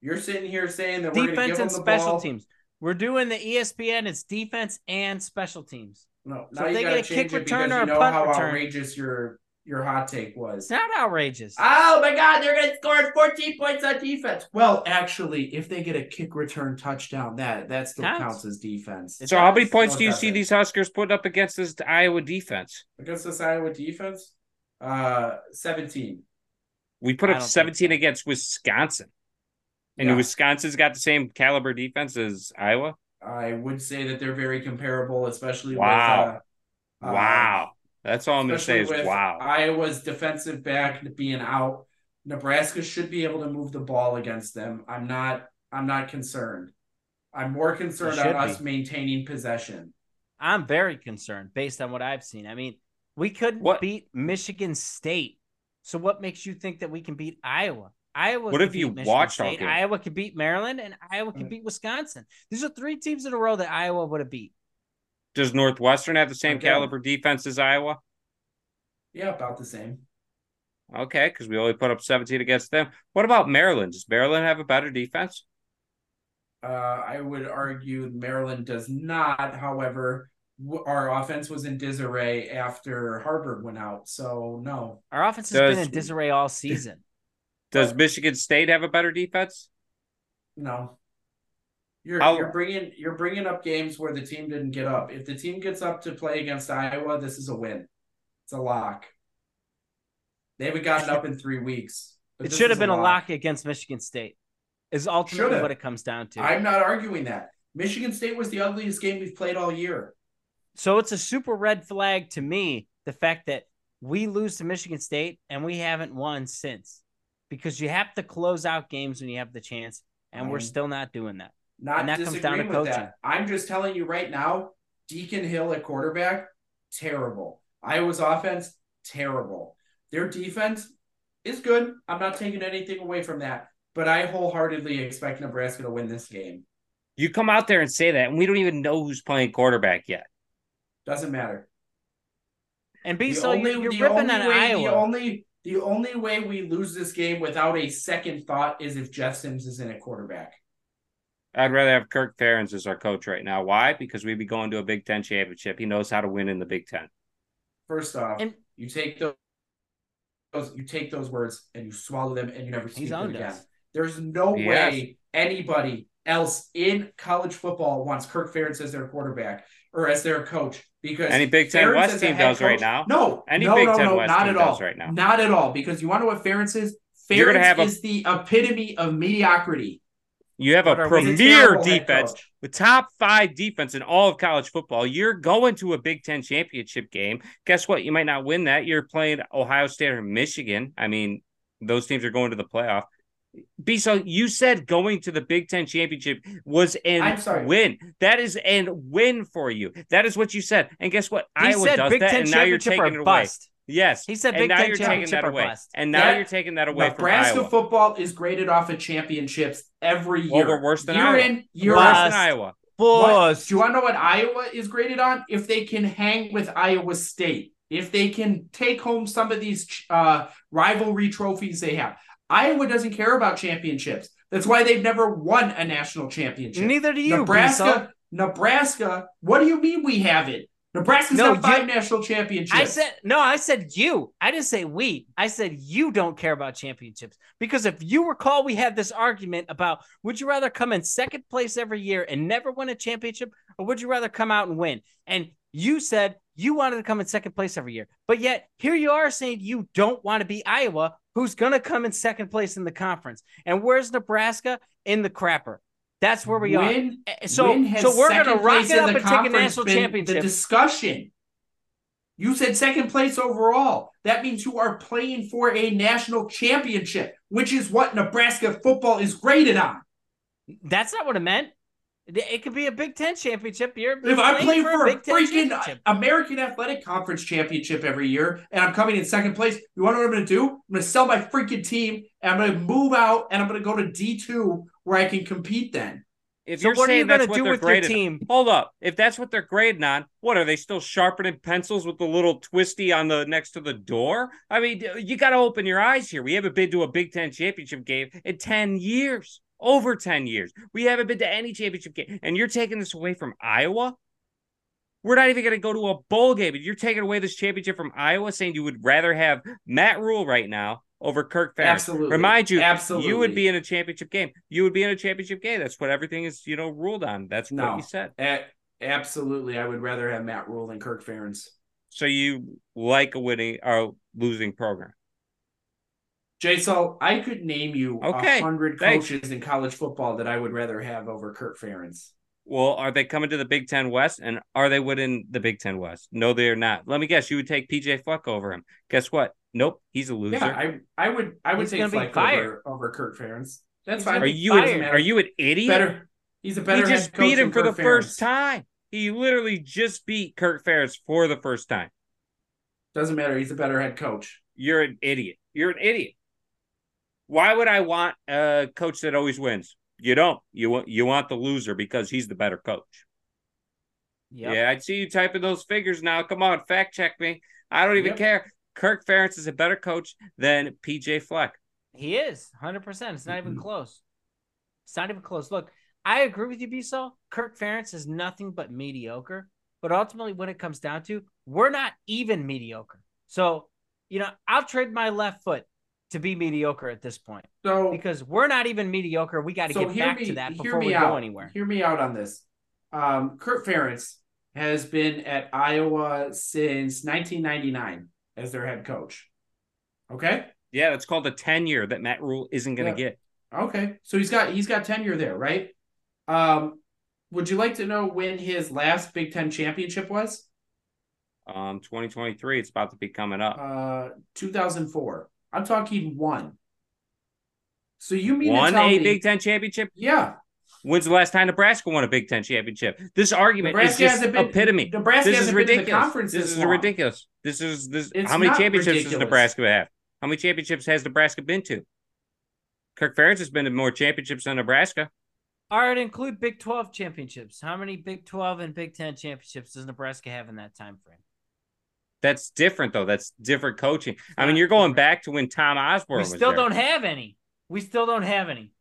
You're sitting here saying that we're gonna Defense give them and the special ball. teams. We're doing the ESPN. It's defense and special teams. No, So now if you gotta get a kick change it return because or you know how return- outrageous your your hot take was. It's not outrageous. Oh my God, they're going to score 14 points on defense. Well, actually, if they get a kick return touchdown, that that still Counts. counts, as defense. It So how many points No, do you see doesn't. these Huskers put up against this Iowa defense? Against this Iowa defense, uh, 17. We put up 17 so. against Wisconsin. And Yeah. Wisconsin's got the same caliber defense as Iowa. I would say that they're very comparable, especially Wow. with uh, uh, wow. That's all I'm going to say is with wow. Iowa's defensive back being out. Nebraska should be able to move the ball against them. I'm not. I'm not concerned. I'm more concerned should on us be. maintaining possession. I'm very concerned based on what I've seen. I mean, we couldn't What- beat Michigan State. So what makes you think that we can beat Iowa? Iowa. What if you beat Michigan watched all State. game? Iowa could beat Maryland, and Iowa could beat Wisconsin. These are three teams in a row that Iowa would have beat. Does Northwestern have the same Again. caliber defense as Iowa? Yeah, about the same. Okay, because we only put up 17 against them. What about Maryland? Does Maryland have a better defense? Uh, I would argue Maryland does not. However, our offense was in disarray after Haarberg went out. So no, Our offense has Does- been in disarray all season. Does But- Michigan State have a better defense? no. You're How- you're bringing you're bringing up games where the team didn't get up. If the team gets up to play against Iowa, this is a win. It's a lock. They haven't gotten up in three weeks. it should have is been a lock against Michigan State. Is ultimately Should've. what it comes down to. I'm not arguing that. Michigan State was the ugliest game we've played all year. So it's a super red flag to me the fact that we lose to Michigan State and we haven't won since. Because you have to close out games when you have the chance, and we're still not doing that. Not And that comes down to with coaching. that. I'm just telling you right now, Deacon Hill at quarterback, terrible. Iowa's offense, terrible. Their defense is good. I'm not taking anything away from that, but I wholeheartedly expect Nebraska to win this game. You come out there and say that, and we don't even know who's playing quarterback yet. Doesn't matter. And be so only, you're, you're the ripping only on way, Iowa. The only, the only way we lose this game without a second thought is if Jeff Sims is in a quarterback. I'd rather have Kirk Ferentz as our coach right now. Why? Because we'd be going to a Big Ten championship. He knows how to win in the Big Ten. First off, And- you take those, those you take those words and you swallow them and you never speak them again. us. There's no Yes. way anybody else in college football wants Kirk Ferentz as their quarterback or as their coach because Any Big Ten Ferentz West team does right now. No, Any no, Big no, Ten no, West not team at all. does right now. Not at all because you want to know what Ferentz is? Ferentz have a- is the epitome of mediocrity. You have a But are we- He's a premier defense, coach. the top five defense in all of college football. You're going to a Big Ten championship game. Guess what? You might not win that. You're playing Ohio State or Michigan. I mean, those teams are going to the playoff. B you said going to the Big Ten championship was an I'm sorry. win. That is an win for you. That is what you said. And guess what? He Iowa said does Big that, Ten and now you're championship taking it away. bust. Yes. He said and Big now Ten you're taking championship that or away. bust. And now That- you're taking that away Nebraska from Iowa. football is graded off of championships every Well, year. we're worse than year Iowa. in, year Worse out. than Bust. Iowa. What- Bust. do you want to know what Iowa is graded on? If they can hang with Iowa State, if they can take home some of these uh, rivalry trophies they have. Iowa doesn't care about championships. That's why they've never won a national championship. Neither do you, Nebraska, Nebraska. Nebraska. What do you mean we have it? Nebraska's No, got five you- national championships. I said no. I said you. I didn't say we. I said you don't care about championships because if you recall, we had this argument about would you rather come in second place every year and never win a championship, or would you rather come out and win? And you said you wanted to come in second place every year, but yet here you are saying you don't want to be Iowa, who's going to come in second place in the conference. And where's Nebraska in the crapper? That's where we are. When- Eh, So, so we're going to rock it in up the and take a conference national championship. The discussion. You said second place overall. That means you are playing for a national championship, which is what Nebraska football is graded on. That's not what it meant. It it could be a Big Ten championship. You're If I'm playing for a Big Ten freaking. American Athletic Conference championship every year, and I'm coming in second place, you want to know what I'm going to do? I'm going to sell my freaking team, and I'm going to move out, and I'm going to go to D2 where I can compete then. If So you're what are you that's gonna what do they're with your graded, team? hold up. If that's what they're grading on, what are they still sharpening pencils with the little twisty on the next to the door? I mean, you got to open your eyes here. We haven't been to a Big Ten championship game in ten years, over ten years. We haven't been to any championship game, and you're taking this away from Iowa. We're not even going to go to a bowl game, and you're taking away this championship from Iowa, saying you would rather have Matt Rhule right now over Kirk Ferentz. Absolutely. Remind you, Absolutely. you would be in a championship game. You would be in a championship game. That's what everything is, you know, ruled on. That's No. what you said. A- absolutely. I would rather have Matt Rhule than Kirk Ferentz. So you like a winning or losing program. Jay, so I could name you a Okay, hundred thanks. coaches in college football that I would rather have over Kirk Ferentz. Well, are they coming to the Big Ten West and are they winning the Big Ten West? No, they're not. Let me guess, you would take PJ Fleck over him. Guess what? Nope, he's a loser. Yeah, I I would I would He's take gonna be Fleck over, over Kirk Ferentz. That's He's fine. are you fired. an, are you an idiot? better? He's a he better. just head coach He just beat him than for the Kirk first time. He literally just beat Kirk Ferentz for the first time. Doesn't matter. He's a better head coach. You're an idiot. You're an idiot. Why would I want a coach that always wins? You don't. You want you want the loser because he's the better coach. Yep. Yeah, I see you typing those figures now. Come on, fact check me. I don't even Yep. care. Kirk Ferentz is a better coach than PJ Fleck. He is 100%. It's not even close. It's not even close. Look, I agree with you, Biso. Kirk Ferentz is nothing but mediocre. But ultimately, when it comes down to, we're not even mediocre. So, you know, I'll trade my left foot to be mediocre at this point So because we're not even mediocre. We got to so get hear back me, to that hear before me we out. go anywhere. Hear me out on this. Um, Kirk Ferentz has been at Iowa since 1999 as their head coach. Okay. Yeah, that's called a tenure that Matt Rhule isn't going to get. Okay. So he's got he's got tenure there, right? Um, would you like to know when his last Big Ten championship was? Um, 2023, it's about to be coming up. Uh, 2004. I'm talking one. So you mean Won a me? Big Ten championship. yeah, When's the last time Nebraska won a Big Ten championship? This argument Nebraska is just hasn't been epitome. Nebraska This is hasn't been in the ridiculous. conference This this is long. ridiculous. This is this. It's how many not championships does. Nebraska have? How many championships has Nebraska been to? Kirk Ferentz has been to more championships than Nebraska. All right, include Big 12 championships. How many Big 12 and Big 10 championships does Nebraska have in that time frame? That's different though. That's different coaching. I mean, you're going different. back to when Tom Osborne We was still there. don't have any. We still don't have any.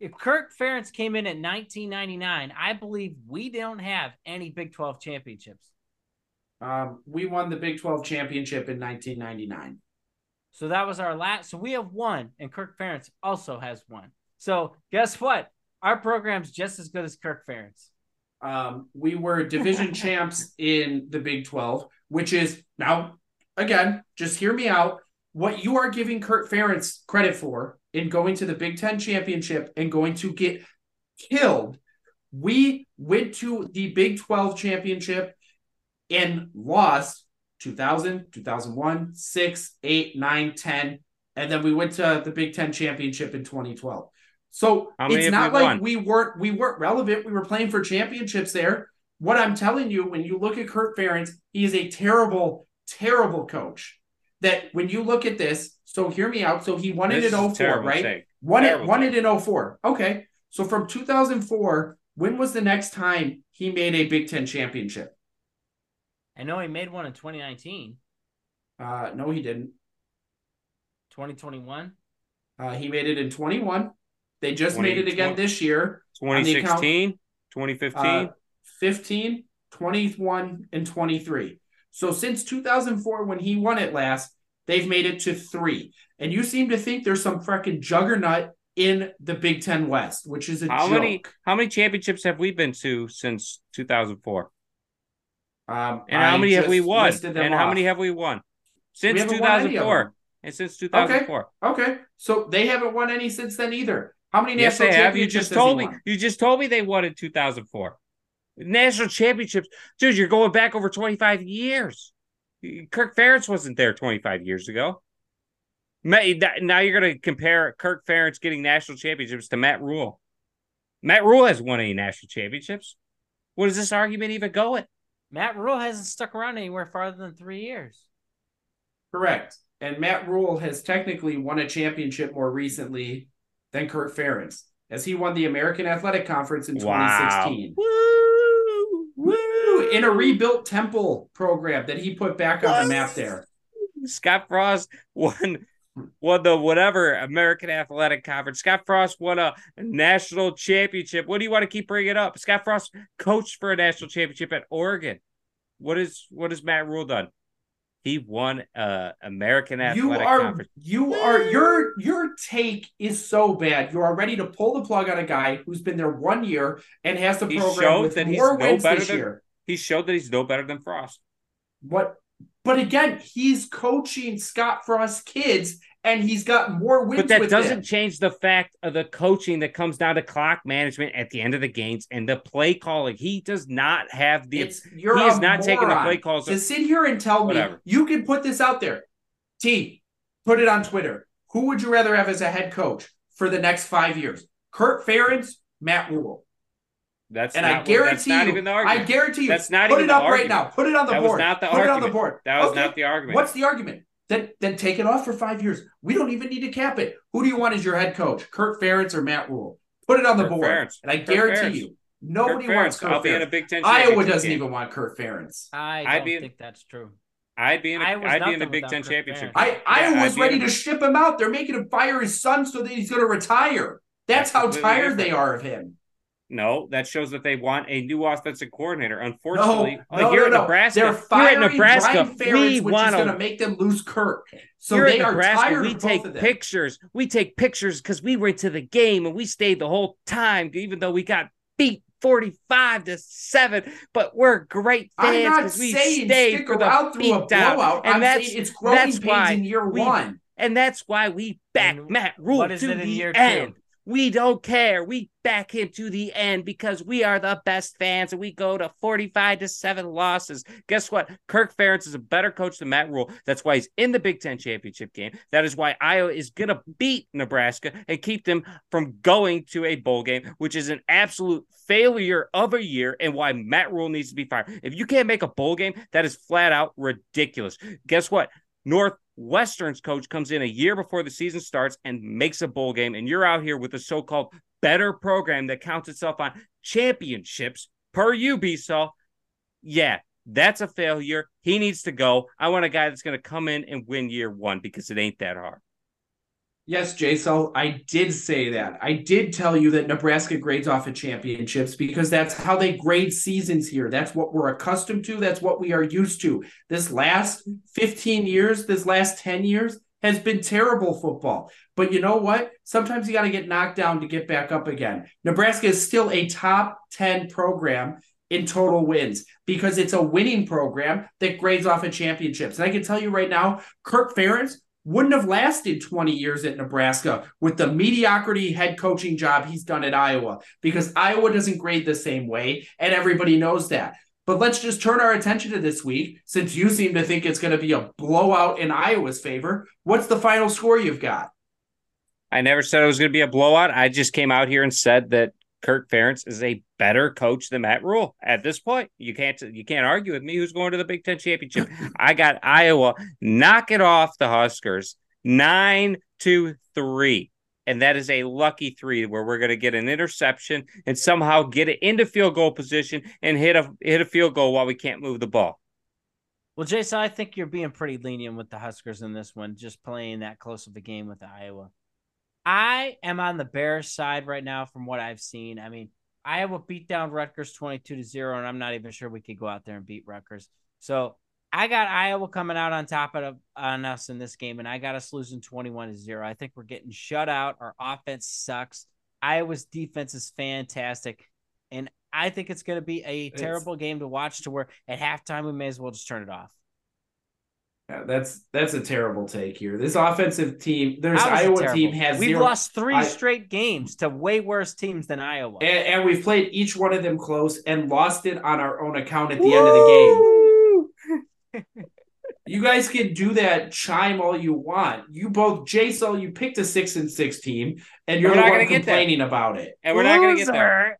If Kirk Ferentz came in at 1999, I believe we don't have any Big 12 championships. Um, we won the Big 12 championship in 1999. So that was our last. So we have one, and Kirk Ferentz also has one. So guess what? Our program's just as good as Kirk Ferentz. Um, we were division champs in the Big 12, which is now, again, just hear me out. What you are giving Kirk Ferentz credit for in going to the Big Ten championship and going to get killed, we went to the Big 12 championship and lost 2000, 2001, 6, 8, 9, 10. And then we went to the Big Ten championship in 2012. So it's not we like won? we weren't we weren't relevant. We were playing for championships there. What I'm telling you, when you look at Kirk Ferentz, he is a terrible, terrible coach. That when you look at this, so hear me out. So he won This it is a in 04, right? take. Won it, won take. it in 04. Okay. So from 2004, when was the next time he made a Big Ten championship? I know he made one in 2019, Uh, no, he didn't. 2021. Uh, he made it in 21. They just 20 made it again this year. On the account- 2016, 2015. Uh, 15, 21, and 23. So since 2004, when he won it last, they've made it to three. And you seem to think there's some freaking juggernaut in the Big Ten West, which is a how joke. many how many championships have we been to since 2004? Um, And how many have we won? And how many have we won? Since won 2004. And since 2004. Okay, so they haven't won any since then either. How many Yes, national they have. You just has he told me. won? You just told me they won in 2004. National championships. Dude, you're going back over 25 years. Kirk Ferentz wasn't there 25 years ago. Now you're going to compare Kirk Ferentz getting national championships to Matt Rhule. Matt Rhule has won any national championships. What does this argument even go at? Matt Rhule hasn't stuck around anywhere farther than three years. Correct. And Matt Rhule has technically won a championship more recently than Kirk Ferentz, as he won the American Athletic Conference in 2016. Wow. Woo! Woo! In a rebuilt Temple program that he put back on the map there. Scott Frost won won the whatever American Athletic Conference. Scott Frost won a national championship. What do you want to keep bringing up? Scott Frost coached for a national championship at Oregon. What is what has Matt Rhule done? He won a American Athletic You are Conference. you are your your take is so bad. You are ready to pull the plug on a guy who's been there one year and has the He program with that he's more no wins better this than- year. He showed that he's no better than Frost. What? But again, he's coaching Scott Frost's kids, and he's got more wins. But that doesn't change the fact of the coaching that comes down to clock management at the end of the games and the play calling. He does not have the It's you're he is not taking the play calls. to sit here and tell me Whatever. you can put this out there. T, put it on Twitter. Who would you rather have as a head coach for the next five years? Kirk Ferentz, Matt Rhule. That's And not, I guarantee that's not you, even the I guarantee you, That's not put even it up right now. Put it on the That board. not the put it on the board. That was Okay. not the argument. What's the argument? Then then take it off for five years. We don't even need to cap it. Who do you want as your head coach? Kirk Ferentz or Matt Rhule? Put it on the Kirk board. Ferentz. And I Kirk guarantee Ferentz. you, nobody Kirk wants Ferentz, Kirk I'll be in a Big Ten. Iowa doesn't game. even want Kirk Ferentz. I I'd be in- think that's true. I'd be in. A, Iowa's I'd be in a Big Ten Kirk championship. Ferentz. game. I Yeah, Iowa's I'd be ready in a- to ship him out. They're making him fire his son so that he's going to retire. That's That's how completely tired they are of him. No, that shows that they want a new offensive coordinator. Unfortunately, No, like no, here no, at no. Nebraska, They're here at firing Nebraska, Brian we which is want going to. to make them lose Kirk. So here they at are Nebraska, tired we of both take of them. pictures. We take pictures because we went to the game and we stayed the whole time, even though we got beat forty-five to seven. But we're great I'm fans not because we saying stayed stick for the around through a beatdown. blowout. And I'm that's saying it's growing that's pains why in year we- one. and that's why we back And Matt Rhule what is to it in the year end. two? We don't care. We back him to the end because we are the best fans and we go to 45 to 7 losses. Guess what? Kirk Ferentz is a better coach than Matt Rhule. That's why he's in the Big Ten championship game. That is why Iowa is going to beat Nebraska and keep them from going to a bowl game, which is an absolute failure of a year and why Matt Rhule needs to be fired. If you can't make a bowl game, that is flat out ridiculous. Guess what? Northwestern's coach comes in a year before the season starts and makes a bowl game, and you're out here with a so-called better program that counts itself on championships per Saul. Yeah, that's a failure. He needs to go. I want a guy that's going to come in and win year one because it ain't that hard. Yes, Jason, I did say that. I did tell you that Nebraska grades off of championships because that's how they grade seasons here. That's what we're accustomed to. That's what we are used to. This last 15 years, this last 10 years has been terrible football. But you know what? Sometimes you got to get knocked down to get back up again. Nebraska is still a top 10 program in total wins because it's a winning program that grades off of championships. And I can tell you right now, Kirk Ferentz wouldn't have lasted 20 years at Nebraska with the mediocrity head coaching job he's done at Iowa because Iowa doesn't grade the same way, and everybody knows that. But let's just turn our attention to this week since you seem to think it's going to be a blowout in Iowa's favor. What's the final score you've got? I never said it was going to be a blowout. I just came out here and said that Kirk Ferentz is a better coach than Matt Rhule at this point. You can't you can't argue with me. Who's going to the Big Ten championship? I got Iowa. Knock it off the Huskers. Nine to three. And that is a lucky three where we're going to get an interception and somehow get it into field goal position and hit a hit a field goal while we can't move the ball. Well, Jason, I think you're being pretty lenient with the Huskers in this one, just playing that close of a game with Iowa. I am on the Bears side right now from what I've seen. I mean, Iowa beat down Rutgers 22 to 0, and I'm not even sure we could go out there and beat Rutgers. So I got Iowa coming out on top of on us in this game, and I got us losing 21 to 0. I think we're getting shut out. Our offense sucks. Iowa's defense is fantastic. And I think it's going to be a terrible it's, game to watch to where at halftime we may as well just turn it off. Yeah, that's that's a terrible take here. This offensive team, there's Iowa team has we've zero, lost three I, straight games to way worse teams than Iowa, and, and, we've played each one of them close and lost it on our own account at the Woo! end of the game. you guys can do that chime all you want. You both, Jason, you picked a six and six team, and you're not going the one complaining about it, and we're Loser. not going to get there.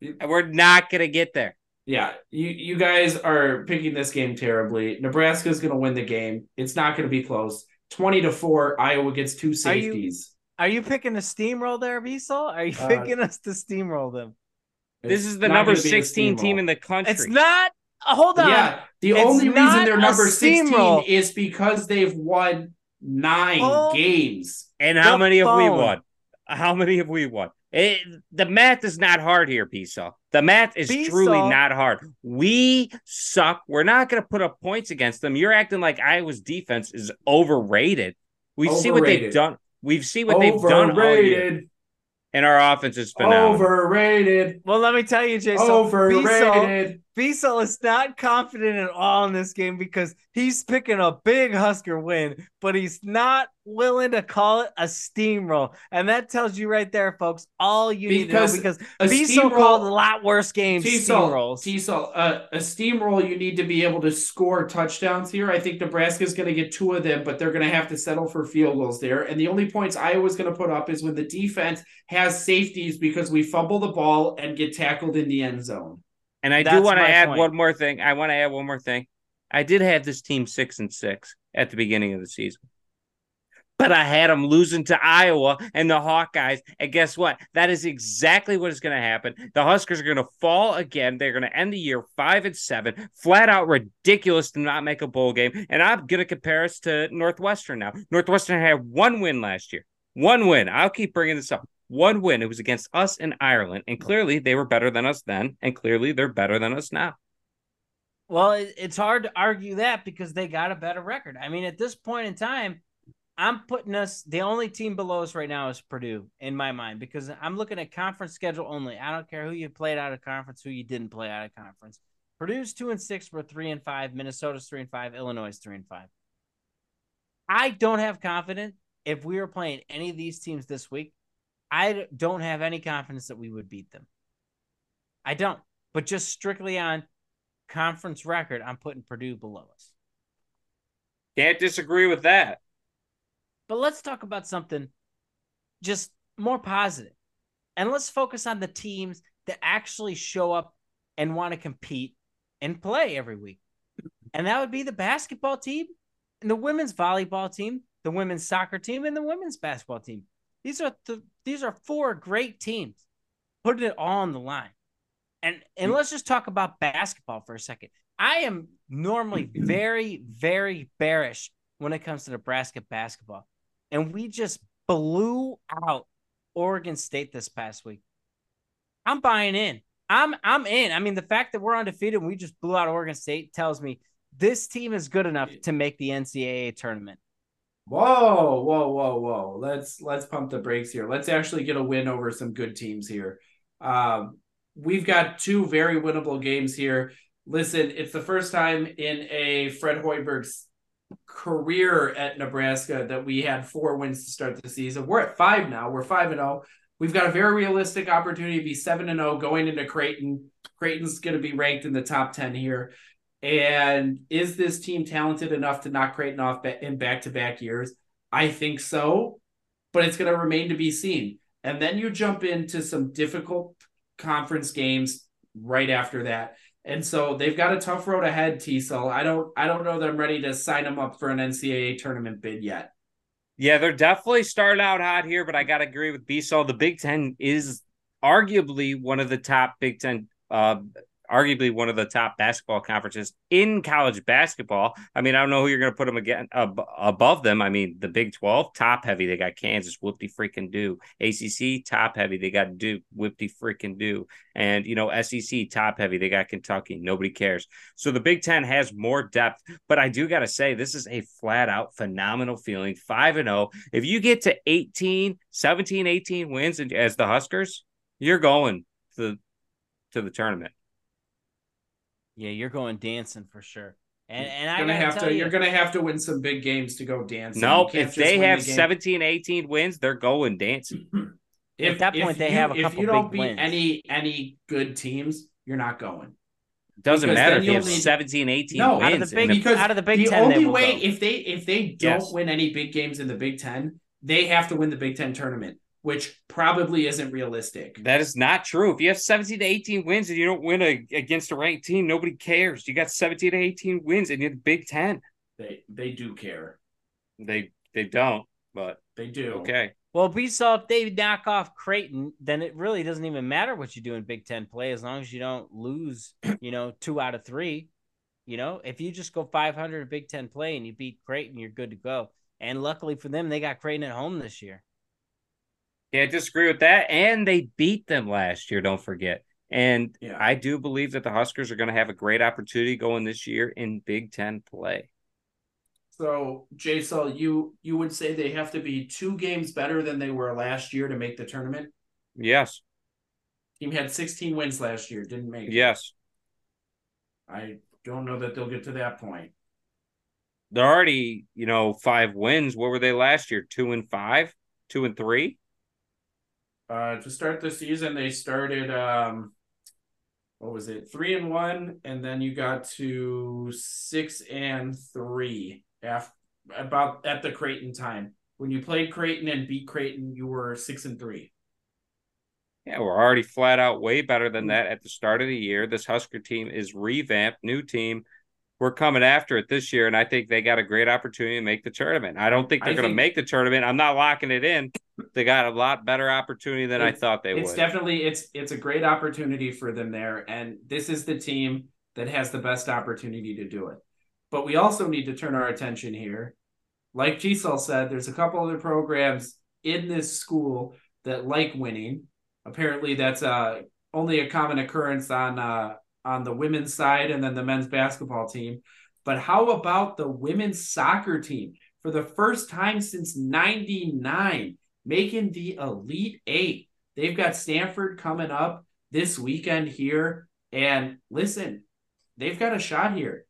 And we're not going to get there yeah, you you guys are picking this game terribly. Nebraska's going to win the game. It's not going to be close. Twenty to four. Iowa gets two safeties. Are you, are you picking a steamroll there, B-Sul? Are you uh, picking us to steamroll them? This is the number sixteen team in the country. It's not. Uh, hold on. Yeah, the it's only reason they're number sixteen is because they've won nine oh, games. And how many phone. have we won? How many have we won? It, the math is not hard here, Pisa. The math is truly not hard. We suck. We're not going to put up points against them. You're acting like Iowa's defense is overrated. We see what they've done. We've seen what overrated. they've done all year. And our offense is phenomenal. Overrated. Well, let me tell you, Jason. Overrated. B-Sul is not confident at all in this game because he's picking a big Husker win, but he's not willing to call it a steamroll. And that tells you right there, folks, all you because need to know because B-Sul called a lot worse games steamrolls. T-Sul, uh, a steamroll, you need to be able to score touchdowns here. I think Nebraska's going to get two of them, but they're going to have to settle for field goals there. And the only points Iowa's going to put up is when the defense has safeties because we fumble the ball and get tackled in the end zone. And I That's do want to add point. one more thing. I want to add one more thing. I did have this team six and six at the beginning of the season. But I had them losing to Iowa and the Hawkeyes. And guess what? That is exactly what is going to happen. The Huskers are going to fall again. They're going to end the year five and seven. Flat out ridiculous to not make a bowl game. And I'm going to compare us to Northwestern now. Northwestern had one win last year. One win. I'll keep bringing this up one win. It was against us in Ireland, and clearly they were better than us then, and clearly they're better than us now. Well, it's hard to argue that because they got a better record. I mean, at this point in time, I'm putting us the only team below us right now is Purdue in my mind because I'm looking at conference schedule only. I don't care who you played out of conference, who you didn't play out of conference. Purdue's two and six, we're three and five. Minnesota's three and five. Illinois three and five. I don't have confidence if we were playing any of these teams this week I don't have any confidence that we would beat them. I don't. But just strictly on conference record, I'm putting Purdue below us. Can't disagree with that. But let's talk about something just more positive. And let's focus on the teams that actually show up and want to compete and play every week. And that would be the basketball team and the women's volleyball team, the women's soccer team, and the women's basketball team. These are the these are four great teams putting it all on the line. And and let's just talk about basketball for a second. I am normally very very bearish when it comes to Nebraska basketball. And we just blew out Oregon State this past week. I'm buying in. I'm I'm in. I mean, the fact that we're undefeated and we just blew out Oregon State tells me this team is good enough to make the NCAA tournament. Whoa, whoa, whoa, whoa. Let's let's pump the brakes here. Let's actually get a win over some good teams here. Um, we've got two very winnable games here. Listen, it's the first time in a Fred Hoiberg's career at Nebraska that we had four wins to start the season. We're at five now. We're five and zero. Oh. We've got a very realistic opportunity to be seven and zero oh going into Creighton. Creighton's going to be ranked in the top ten here. And is this team talented enough to not create Creighton off in back to back years? I think so, but it's going to remain to be seen. and then you jump into some difficult conference games right after that. And so they've got a tough road ahead, T-Sul. I don't I don't know that I'm ready to sign them up for an NCAA tournament bid yet. Yeah, they're definitely starting out hot here, but I gotta agree with B-Sul. The Big Ten is arguably one of the top Big Ten uh, arguably one of the top basketball conferences in college basketball. I mean, I don't know who you're going to put them again ab- above them. I mean, the Big 12 top heavy, they got Kansas, whoopty freaking do. ACC top heavy, they got Duke, whoopty freaking do. And you know, SEC top heavy, they got Kentucky. Nobody cares. So the Big 10 has more depth, but I do got to say this is a flat out phenomenal feeling. 5 and 0. If you get to 18, 17, 18 wins as the Huskers, you're going to to the tournament. Yeah, you're going dancing for sure. And and I gonna have to you, you're gonna have to win some big games to go dancing. No, if they have the 17, 18 wins, they're going dancing. if, At that point, if they you, have a couple If you don't beat wins. any any good teams, you're not going. Doesn't because matter if you have need... 17, 18 no, wins. Out of the big, because out of the Big the Ten, only way go. if they if they don't yes. win any big games in the Big Ten, they have to win the Big Ten tournament which probably isn't realistic. That is not true. If you have 17 to 18 wins and you don't win a, against a ranked team, nobody cares. You got 17 to 18 wins and you're the Big Ten. They they do care. They they don't, but they do. Okay. Well, we saw if they knock off Creighton, then it really doesn't even matter what you do in Big Ten play as long as you don't lose, you know, two out of three. You know, if you just go 500 Big Ten play and you beat Creighton, you're good to go. And luckily for them, they got Creighton at home this year. Can't disagree with that. And they beat them last year, don't forget. And yeah. I do believe that the Huskers are going to have a great opportunity going this year in Big Ten play. So, Jason, you you would say they have to be two games better than they were last year to make the tournament? Yes. Team had 16 wins last year, didn't make it. Yes. I don't know that they'll get to that point. They're already, you know, five wins. What were they last year? Two and five? Two and three? Uh, to start the season, they started um, what was it, three and one, and then you got to six and three after about at the Creighton time. When you played Creighton and beat Creighton, you were six and three. Yeah, we're already flat out way better than that at the start of the year. This Husker team is revamped, new team we're coming after it this year, and I think they got a great opportunity to make the tournament. I don't think they're going to make the tournament. I'm not locking it in. They got a lot better opportunity than I thought they it's would. It's definitely it's it's a great opportunity for them there, and this is the team that has the best opportunity to do it. But we also need to turn our attention here. Like J-Sul said, there's a couple other programs in this school that like winning. Apparently, that's uh, only a common occurrence on uh, on the women's side and then the men's basketball team. But how about the women's soccer team for the first time since 99 making the Elite Eight? They've got Stanford coming up this weekend here. And listen, they've got a shot here.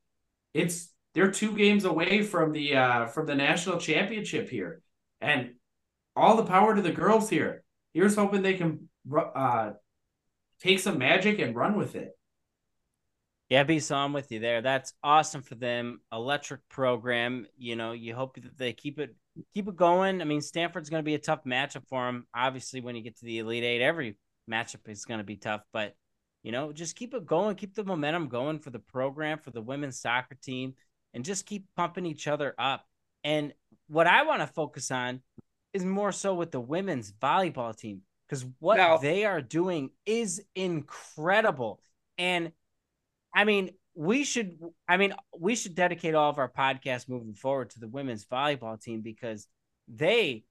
It's they're two games away from the uh, from the national championship here, and all the power to the girls here. Here's hoping they can uh, take some magic and run with it. Yeah, B, so I'm with you there. That's awesome for them. Electric program. You know, you hope that they keep it keep it going. I mean, Stanford's going to be a tough matchup for them. Obviously, when you get to the Elite Eight, every matchup is going to be tough. But you know, just keep it going, keep the momentum going for the program, for the women's soccer team, and just keep pumping each other up. And what I want to focus on is more so with the women's volleyball team because what now, they are doing is incredible. And I mean, we should I mean, we should dedicate all of our podcasts moving forward to the women's volleyball team because they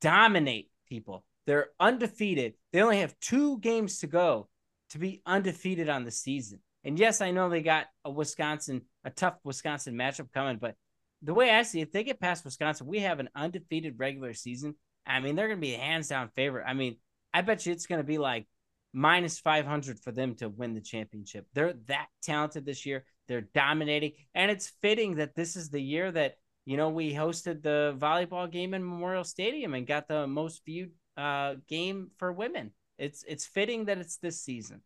dominate people. They're undefeated. They only have two games to go to be undefeated on the season. And yes, I know they got a Wisconsin, a tough Wisconsin matchup coming, but the way I see it, if they get past Wisconsin, we have an undefeated regular season. I mean, they're going to be a hands down favorite. I mean, I bet you it's going to be like minus 500 for them to win the championship. They're that talented this year. They're dominating. And it's fitting that this is the year that, you know, we hosted the volleyball game in Memorial Stadium and got the most viewed uh, game for women. It's it's fitting that it's this season.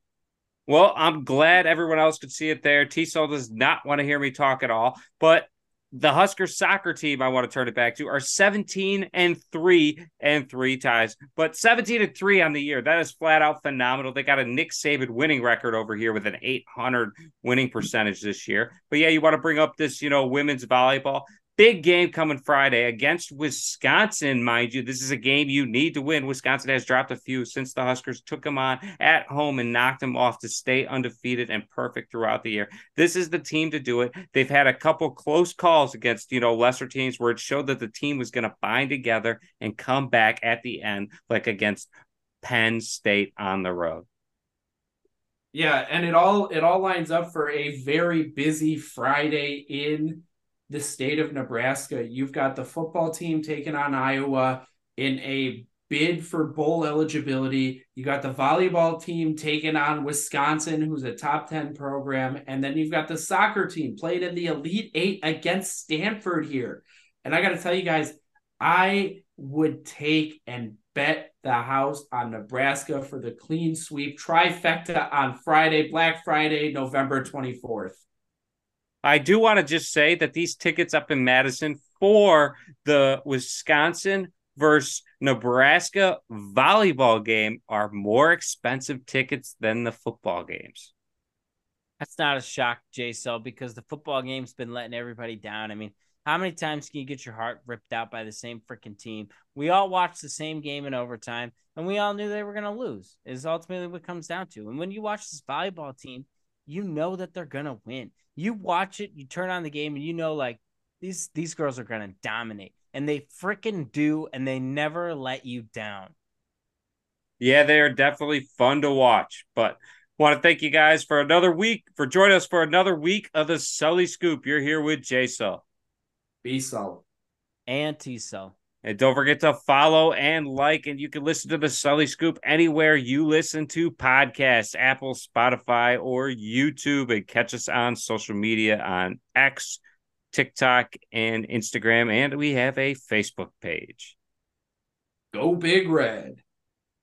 Well, I'm glad everyone else could see it there. T-Sul does not want to hear me talk at all, but the Huskers soccer team, I want to turn it back to, are 17 and 3 and three ties, but 17 and 3 on the year. That is flat out phenomenal. They got a Nick Saban winning record over here with an 800 winning percentage this year. But yeah, you want to bring up this, you know, women's volleyball. Big game coming Friday against Wisconsin, mind you. This is a game you need to win. Wisconsin has dropped a few since the Huskers took them on at home and knocked them off to stay undefeated and perfect throughout the year. This is the team to do it. They've had a couple close calls against, you know, lesser teams where it showed that the team was going to bind together and come back at the end, like against Penn State on the road. Yeah, and it all it all lines up for a very busy Friday in the state of Nebraska. You've got the football team taking on Iowa in a bid for bowl eligibility. You got the volleyball team taking on Wisconsin, who's a top 10 program. And then you've got the soccer team playing in the Elite Eight against Stanford here. And I got to tell you guys, I would take and bet the house on Nebraska for the clean sweep trifecta on Friday, Black Friday, November 24th. I do want to just say that these tickets up in Madison for the Wisconsin versus Nebraska volleyball game are more expensive tickets than the football games. That's not a shock, J-Sul, because the football game's been letting everybody down. I mean, how many times can you get your heart ripped out by the same freaking team? We all watched the same game in overtime, and we all knew they were going to lose. Is ultimately what comes down to. And when you watch this volleyball team, you know that they're going to win you watch it, you turn on the game, and you know like these these girls are gonna dominate, and they freaking do, and they never let you down. Yeah, they are definitely fun to watch. But want to thank you guys for another week for joining us for another week of the Sully Scoop. You're here with J-Sul, B Cell, and T-Sul. And don't forget to follow and like, and you can listen to the Sully Scoop anywhere you listen to podcasts, Apple, Spotify, or YouTube, and catch us on social media on X, TikTok, and Instagram. And we have a Facebook page. Go Big Red.